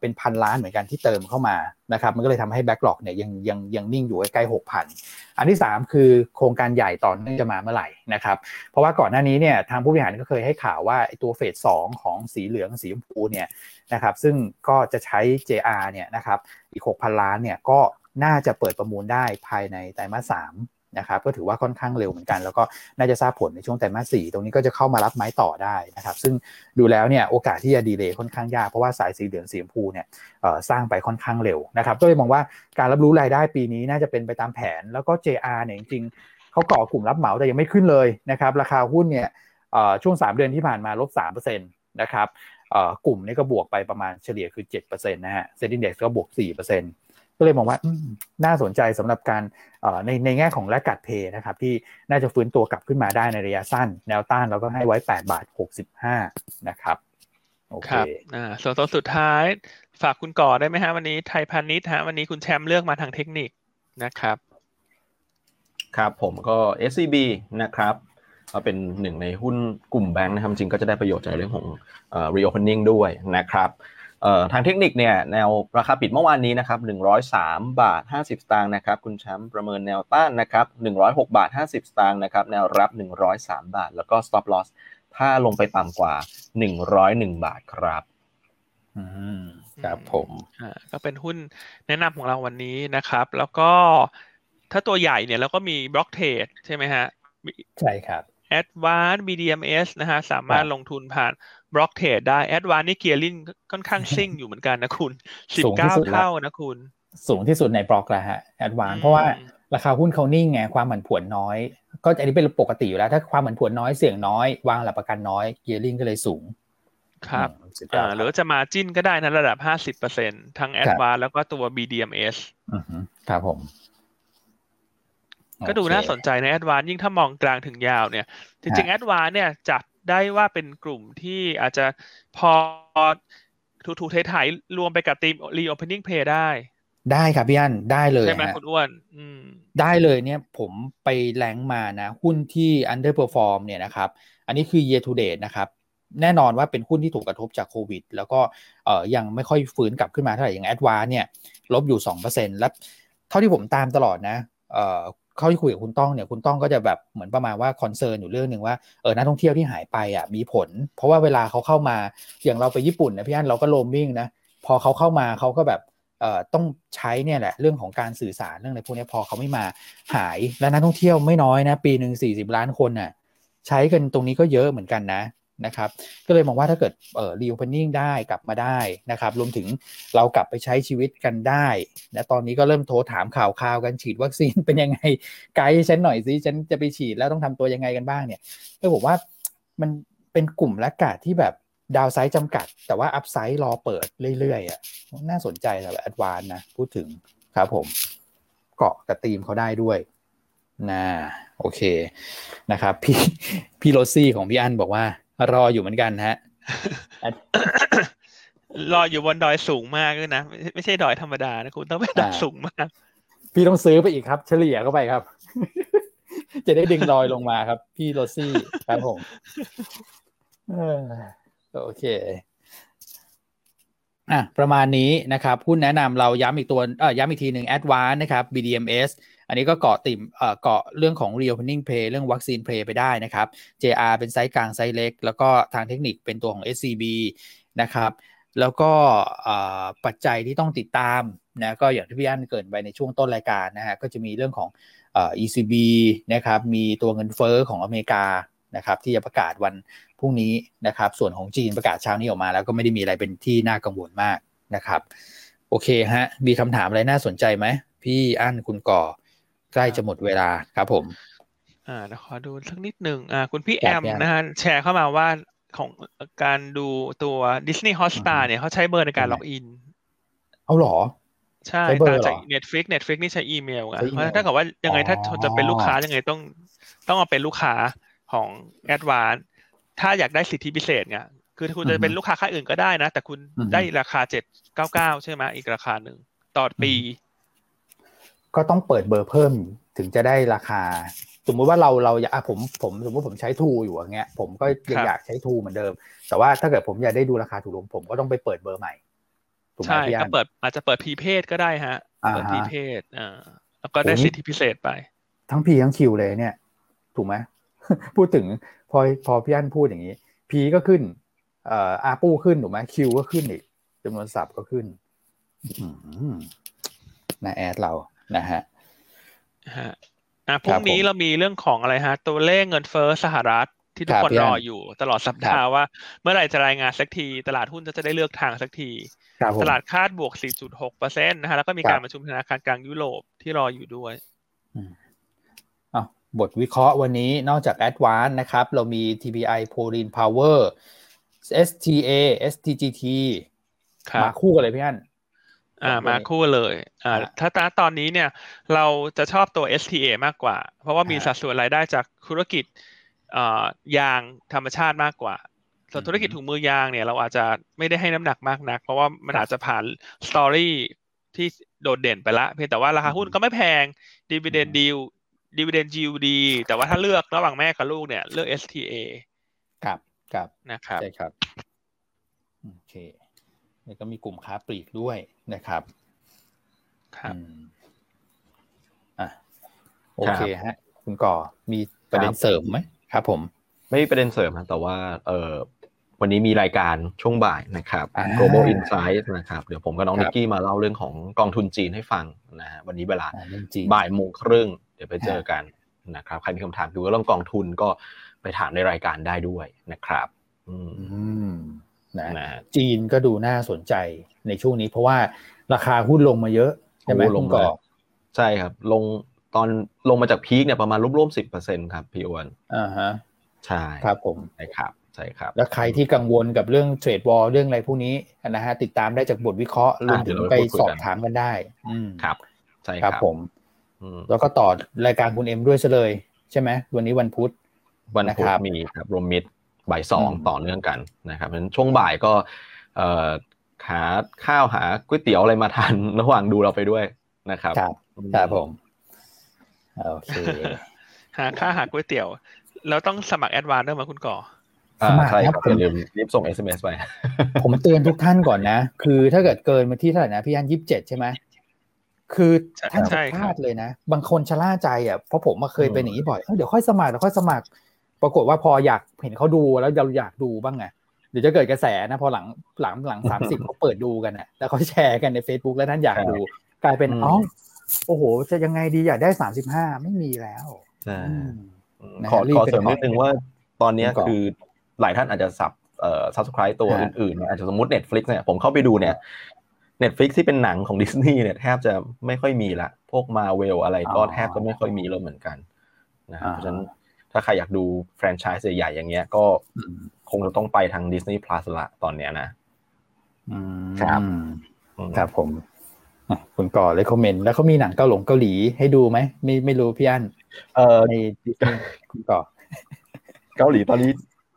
เป็นพันล้านเหมือนกันที่เติมเข้ามานะครับมันก็เลยทำให้แบ็กหลอกเนี่ยยังยังยังนิ่งอยู่ใกล้ๆ6,000อันที่ 3 คือโครงการใหญ่ตอนนี้จะมาเมื่อไหร่นะครับเพราะว่าก่อนหน้านี้เนี่ยทางผู้บริหารก็เคยให้ข่าวว่าตัวเฟสสองของสีเหลืองสีชมพูเนี่ยนะครับซึ่งก็จะใช้ JR เนี่ยนะครับอีก 6,000 ล้านเนี่ยก็น่าจะเปิดประมูลได้ภายในไตรมาสสาม นะครับก็ถือว่าค่อนข้างเร็วเหมือนกัน แล้วก็น่าจะทราบผลในช่วงไตรมาสสี่ตรงนี้ก็จะเข้ามารับไม้ต่อได้นะครับซึ่งดูแล้วเนี่ยโอกาสที่จะดีเลย์ค่อนข้างยาก เพราะว่าสายสีเหลืองสีชมพูเนี่ยสร้างไปค่อนข้างเร็วนะครับก็เลยมองว่าการรับรู้รายได้ปีนี้น่าจะเป็นไปตามแผน แล้วก็ JR เนี่ยจริงๆเขาก่อกลุ่มรับเหมาแต่ยังไม่ขึ้นเลยนะครับราคาหุ้นเนี่ยช่วง 3 เดือนที่ผ่านมาลบ3%นะครับกลุ่มนี้ก็บวกไปประมาณเฉลี่ยคือ7%นะฮะเซ็นดิ้งเด็กก็บวก4% ก็เลยมองว่าอืมน่าสนใจสำหรับการเอ่อในในแง่ของแลกกัดเพย์นะครับ ที่น่าจะฟื้นตัวกลับขึ้นมาได้ในระยะสั้น แนวต้านเราก็ให้ไว้ 8 บาท 65 นะครับโอเคครับอ่าส่วนตัวสุดท้ายฝากคุณก่อได้ไหมฮะวันนี้ไทยพาณิชย์ฮะวันนี้คุณแชมป์เลือกมาทางเทคนิคนะครับ ครับผมก็ SCB นะครับก็เป็นหนึ่งในหุ้นกลุ่มแบงค์นะครับจริงก็จะได้ประโยชน์จากเรื่องของเอ่อ reopening ด้วยนะครับเอ่อ ทางเทคนิคเนี่ยแนวราคาปิดเมื่อวานนี้นะครับ103 บาท 50 สตางค์นะครับคุณแชมป์ประเมินแนวต้านนะครับ106 บาท 50 สตางค์นะครับแนวรับ 103 บาท แล้วก็ stop loss ถ้าลงไปต่ำกว่า 101 บาทครับอืมครับผมอ่าก็เป็นหุ้นแนะนำของเราวันนี้นะครับ แล้วก็ถ้าตัวใหญ่เนี่ยเราก็มี block trade ใช่ไหมฮะใช่ครับ Advance BDMS นะฮะสามารถลงทุนผ่าน บล็อกเทรดได้ Advanced นี่เกียร์ลิงค่อนข้างซิ่งอยู่เหมือนกันนะคุณสิบเก้าเท่านะคุณ สูงที่สุดในบล็อกแล้วฮะ Advanced เพราะว่าราคาหุ้นเขานิ่งไงความผันผวนน้อย ก็อันนี้เป็นปกติอยู่แล้ว ถ้าความผันผวนน้อยเสี่ยงน้อย วางหลักประกันน้อย gearing ก็เลยสูงครับอ่าหรือจะ margin ก็ได้นะระดับห้าสิบเปอร์เซ็นทั้ง Advanced แล้วก็ตัว BDMs ครับผม ก็ดูน่าสนใจในแอดวานยิ่งถ้ามองกลางถึงยาวเนี่ย จริงๆแอดวานเนี่ยจัด ได้ว่าเป็นกลุ่มที่อาจจะพอถูกๆถ่ายๆรวมไปกับทีม reopening play ได้ ได้ครับพี่อันได้เลยใช่ไหมคุณอ้วนได้เลยเนี่ยผมไปแรงมานะ หุ้นที่ underperform เนี่ยนะครับ อันนี้คือ year to date นะครับแน่นอนว่าเป็นหุ้นที่ถูกกระทบจากโควิด แล้วก็เอ่อยังไม่ค่อยฟื้นกลับขึ้นมาเท่าไหร่อย่าง Advance เนี่ยลบอยู่ 2%แล้วเท่าที่ผมตามตลอดนะ เข้าที่คุยกับคุณต้องเนี่ยคุณต้องก็จะแบบเหมือนประมาณว่า concern อยู่เรื่องหนึ่งว่าเออนักท่องเที่ยวที่หายไปอะมีผล เพราะว่าเวลาเขาเข้ามาอย่างเราไปญี่ปุ่นนะพี่อันเราก็โรมมิ่งนะพอเขาเข้ามาเขาก็แบบเอ่อต้องใช้เนี่ยแหละเรื่องของการสื่อสารเรื่องอะไรพวกนี้พอเขาไม่มาหายแล้วนักท่องเที่ยวไม่น้อยนะ ปีหนึ่งสี่สิบล้านคนน่ะใช้กันตรงนี้ก็เยอะเหมือนกันนะ นะครับ ก็เลยมองว่าถ้าเกิดเอ่อ reopening ได้กลับมาได้นะครับ รวมถึงเรากลับไปใช้ชีวิตกันได้นะตอนนี้ก็เริ่มโทรถามข่าวข่าวกันฉีดวัคซีนเป็นยังไงไกด์ฉันหน่อยสิฉันจะไปฉีดแล้วต้องทำตัวยังไงกันบ้างเนี่ยก็บอกว่ามันเป็นกลุ่ม laggard ที่แบบ downside จำกัด แต่ว่า upside รอเปิดเรื่อยๆอะน่าสนใจสำหรับ Advance นะพูดถึงครับผมเกาะกับทีมเขาได้ด้วยนะโอเคนะครับ พี่พี่โรซี่ของพี่อันบอกว่า รออยู่เหมือนกันฮะ รออยู่บนดอยสูงมากเลยนะ ไม่ใช่ดอยธรรมดานะคุณต้องไปดอยสูงมาก พี่ต้องซื้อไปอีกครับ เฉลี่ยเข้าไปครับ จะได้ดึงดอยลงมาครับ พี่โรซี่ครับผมโอเคอะประมาณนี้นะครับหุ้นแนะนำเราย้ำอีกตัวเอ่อย้ำอีกทีหนึ่ง Advance นะครับ BDMs อันนี้ก็เกาะติ่มเกาะเรื่องของ reopening play เรื่องวัคซีน play ไปได้นะครับ JR เป็นไซส์กลางไซส์เล็ก แล้วก็ทางเทคนิคเป็นตัวของ SCB นะครับแล้วก็ปัจจัยที่ต้องติดตามนะก็อย่างที่พี่อันเกิดไปในช่วงต้นรายการนะฮะก็จะมีเรื่องของ ECB นะครับมีตัวเงินเฟอ้อของอเมริกานะครับที่จะประกาศวันพรุ่งนี้นะครับส่วนของจีนประกาศเช้านี้ออกมา แล้วก็ไม่ได้มีอะไรเป็นที่น่ากังวลมากนะครับ โอเคฮะมีคำถามอะไรน่าสนใจไหมพี่อั้นคุณก่อ ใกล้จะหมดเวลาครับผม อ่าเดี๋ยวขอดูสักนิดหนึ่งอ่า คุณพี่แอมนะฮะแชร์เข้ามาว่าของการดูตัว Disney Hotstar เนี่ยเขาใช้เบอร์ในการ login เอาหรอ ใช่ต่างจาก Netflix Netflix นี่ใช้อีเมลไงเพราะถ้าเกิดว่ายังไงถ้าจะเป็นลูกค้ายังไงต้องต้องเอาเป็นลูกค้าของ Advance ถ้าอยากได้สิทธิพิเศษไงคือคุณจะเป็นลูกค้าค่ายอื่นก็ได้นะ แต่คุณได้ราคาเจ็ดเก้าเก้าใช่ไหมอีกราคาหนึ่งต่อปี ก็ต้องเปิดเบอร์เพิ่มถึงจะได้ราคา สมมุติว่าเราเราอยากผมผมสมมติผมใช้ทูอยู่อย่างเงี้ยผมก็ยังอยากใช้ทูเหมือนเดิม แต่ว่าถ้าเกิดผมอยากได้ดูราคาถูกลงผมก็ต้องไปเปิดเบอร์ใหม่ใช่ก็เปิดอาจจะเปิดพีเพศก็ได้ฮะเปิดพีเพศอ่าแล้วก็ได้สิทธิพิเศษไป ทั้งพีทั้งคิวเลยเนี่ย ถูกไหมพูดถึงพอพอพี่อันพูดอย่างนี้พีก็ขึ้นเอ่ออาปูขึ้นถูกไหมคิวก็ขึ้นอีกจำนวนสับก็ขึ้นนะแอดเรา นะฮะฮะอะพรุ่งนี้เรามีเรื่องของอะไรฮะ ตัวเลขเงินเฟ้อสหรัฐที่ทุกคนรออยู่ตลอดสัปดาห์ว่า เมื่อไหร่จะรายงานสักที ตลาดหุ้นจะได้เลือกทางสักที ตลาดคาดบวก 4.6เปอร์เซ็นต์นะฮะแล้วก็มีการประชุมธนาคารกลางยุโรปที่รออยู่ด้วยอะบทวิเคราะห์วันนี้นอกจาก a d v a n c e นะครับ เรามี TPI p o l i n Power STA STGT มาคู่กันเลยพี่อัน อ่ามาคู่เลย อ่า ถ้าตาตอนนี้เนี่ย เราจะชอบตัว STA มากกว่า เพราะว่ามีสัดส่วนรายได้จากธุรกิจอ่ายางธรรมชาติมากกว่า ส่วนธุรกิจถุงมือยางเนี่ยเราอาจจะไม่ได้ให้น้ำหนักมากนัก เพราะว่ามันอาจจะผ่าน story ที่โดดเด่นไปละ เพียงแต่ว่าราคาหุ้นก็ไม่แพง dividend yield dividend yield ดีแต่ว่าถ้าเลือกระหว่างแม่กับลูกเนี่ยเลือก STA ครับครับนะครับใช่ครับโอเค แล้วก็มีกลุ่มค้าปลีกด้วยนะครับ ครับอะโอเคฮะ คุณก่อมีประเด็นเสริมไหมครับ ผม ไม่มีประเด็นเสริมนะแต่ว่า เออวันนี้มีรายการช่วงบ่ายนะครับอ่า global insight นะครับ เดี๋ยวผมกับน้องครับนิกกี้มาเล่าเรื่องของกองทุนจีนให้ฟังนะฮะวันนี้เวลาอ่าเรื่องจริงบ่ายโมงครึ่ง เดี๋ยวไปเจอกันนะครับ ใครมีคำถามเกี่ยวกับเรื่องกองทุนก็ไปถามในรายการได้ด้วยนะครับ อืมอืม นะนะฮะจีนก็ดูน่าสนใจในช่วงนี้ เพราะว่าราคาหุ้นลงมาเยอะใช่ไหมโอ้ลคุงณมาก่อใช่ครับ ลงตอนลงมาจากพีคเนี่ยประมาณร่วมๆสิบเปอร์เซ็นครับพี่อ้วนอ่าฮะใช่ครับผมใช่ครับใช่ครับ แล้วใครที่กังวลกับเรื่องเทรดวอลเรื่องอะไรพวกนี้นะฮะติดตามได้จากบทวิเคราะห์รวมถึงไปสอบถามกันได้อืมครับใช่คครัรับบผมอืมแล้วก็ต่อรายการคุณเอ็มด้วยซะเลย ใช่ไหมวันนี้วันพุธวันพุธนะครับมีครับรวมมิด บ่ายสองอืมต่อเนื่องกันนะครับเพราะฉะนั้นช่วงบ่ายก็เอ่อหาข้าวหาก๋วยเตี๋ยวอะไรมาทานระหว่างดูเราไปด้วยนะครับครับครับผมโอเคหาค่าหาก๋วยเตี๋ยว แล้วต้องสมัครแอดวานซ์ด้วยมั้ยคุณก่ออ่าสมัครใช่คครัรับบผมอย่าลืมรีบส่ง SMS ไป ผมเตือนทุกท่านก่อนนะ คือถ้าเกิดเกินมาที่เท่าไหร่นะพี่อันยี่สิบเจ็ดใช่ไหมคือใช่ท่านใช่จะครับพลาดเลยนะ บางคนชะล่าใจอะเพราะผมมาเคยเป็นอย่างนี้บ่อยเอ้ยเดี๋ยวค่อยสมัครเดี๋ยวค่อยสมัคร ปรากฏว่าพออยากเห็นเขาดูแล้วเราอยากดูบ้างไงเดี๋ยวจะเกิดกระแสนะพอหลังหลังหลังสามสิบเขาเปิดดูกันอะแล้วเขาแชร์กันใน Facebook แล้วท่านอยากดู กลายเป็นอืมอ๋อโอ้โห จะยังไงดีอยากได้สามสิบห้าไม่มีแล้วใช่อืมนะขอรีบขอไปเสริมก่อนนิดนึงว่าตอนเนี้ยก่อนคือหลายท่านอาจจะสับเอ่อ subscribe ตัวฮะอื่นๆเนี่ยอาจจะสมมติ Netflix เนี่ยผมเข้าไปดูเนี่ย Netflix ที่เป็นหนังของดิสนีย์เนี่ยแทบจะไม่ค่อยมีละ พวกมาเวลอะไรก็อ๋อแทบจะไม่ค่อยมีแล้วเหมือนกันนะครับอ่าเพราะฉะนั้น ถ้าใครอยากดูแฟรนไชส์ใหญ่ๆอย่างเงี้ย ก็อืมคงจะต้องไปทาง Disney Plus ละตอนเนี้ยนะอืมครับอืมครับผมอะคุณก่อเลยคอมเมนต์แล้วเขามีหนังเกาหลงเกาหลีให้ดูไหมไม่ไม่รู้พี่อันเอ่อในดิสนีย์คุณก่อ เกาหลีตอนนี้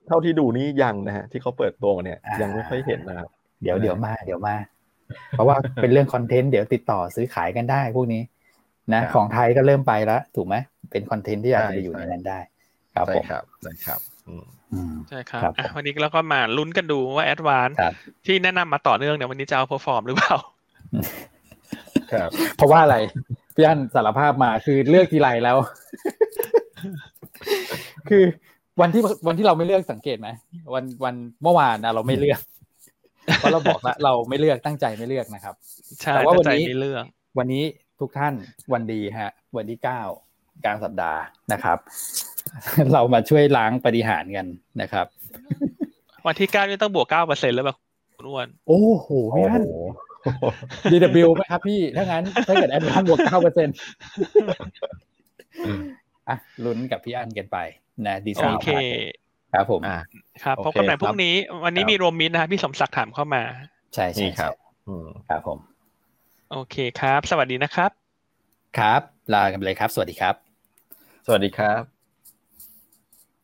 เท่าที่ดูนี่ยังนะฮะที่เขาเปิดตัวมาเนี่ยอ่ายัยังไม่ค่อยเห็นนะครับเดี๋ยวเดี๋ยวมาเดี๋ยวมา เพราะว่าเป็นเรื่องคอนเทนต์เดี๋ยวติดต่อซื้อขายกันได้พวกนี้นะครับของไทยก็เริ่มไปแล้วถูกไหมเป็นคอนเทนต์ที่อาจจะไปใช่อยู่ในใช่นั้นได้ ครับใช่ผมครับใช่ครับอืมอืมใช่ครับครับอะผมวันนี้เราก็มาลุ้นกันดูว่าแอดวานซ์ครับที่แนะนำมาต่อเนื่องเนี่ยวันนี้จะ outperform หรือเปล่าครับ เพราะว่าอะไรพี่อันสารภาพมาคือเลือกทีไรแล้ว คือวันที่วันที่เราไม่เลือกสังเกตไหมวันวันเมื่อวานนะเราไม่เลือกเพราะเราบอกว่าเราไม่เลือกตั้งใจไม่เลือกนะครับใช่แต่ว่าวันใจนี้มีเรื่องวันนี้ทุกท่านวันดีฮะ วันที่เก้ากลางสัปดาห์นะครับ เรามาช่วยล้างปฏิหารกันนะครับ วันที่เก้านี่ต้องบวกเก้าเปอร์เซ็นต์แล้วแบบคุณอ้วนโอ้โหโอ้พี่อันโห DW ไหมครับพี่ ถ้างั้นถ้าเกิดแอดวานบวกเก้าเปอร์เซ็นต์อะลุ้นกับพี่อันกันไปนะดีไซโอน์เคครับผมอ่าครับโอเคพบกันใหม่พรุ่ครังบนี้ วันนี้ครับมีรวมมิตรนะครับพี่สมศักดิ์ถามเข้ามา ใช่ใช่นี่ครับใช่อืมครับผม โอเคครับ สวัสดีนะครับ ครับ ลากันไปเลยครับ สวัสดีครับ สวัสดีครับ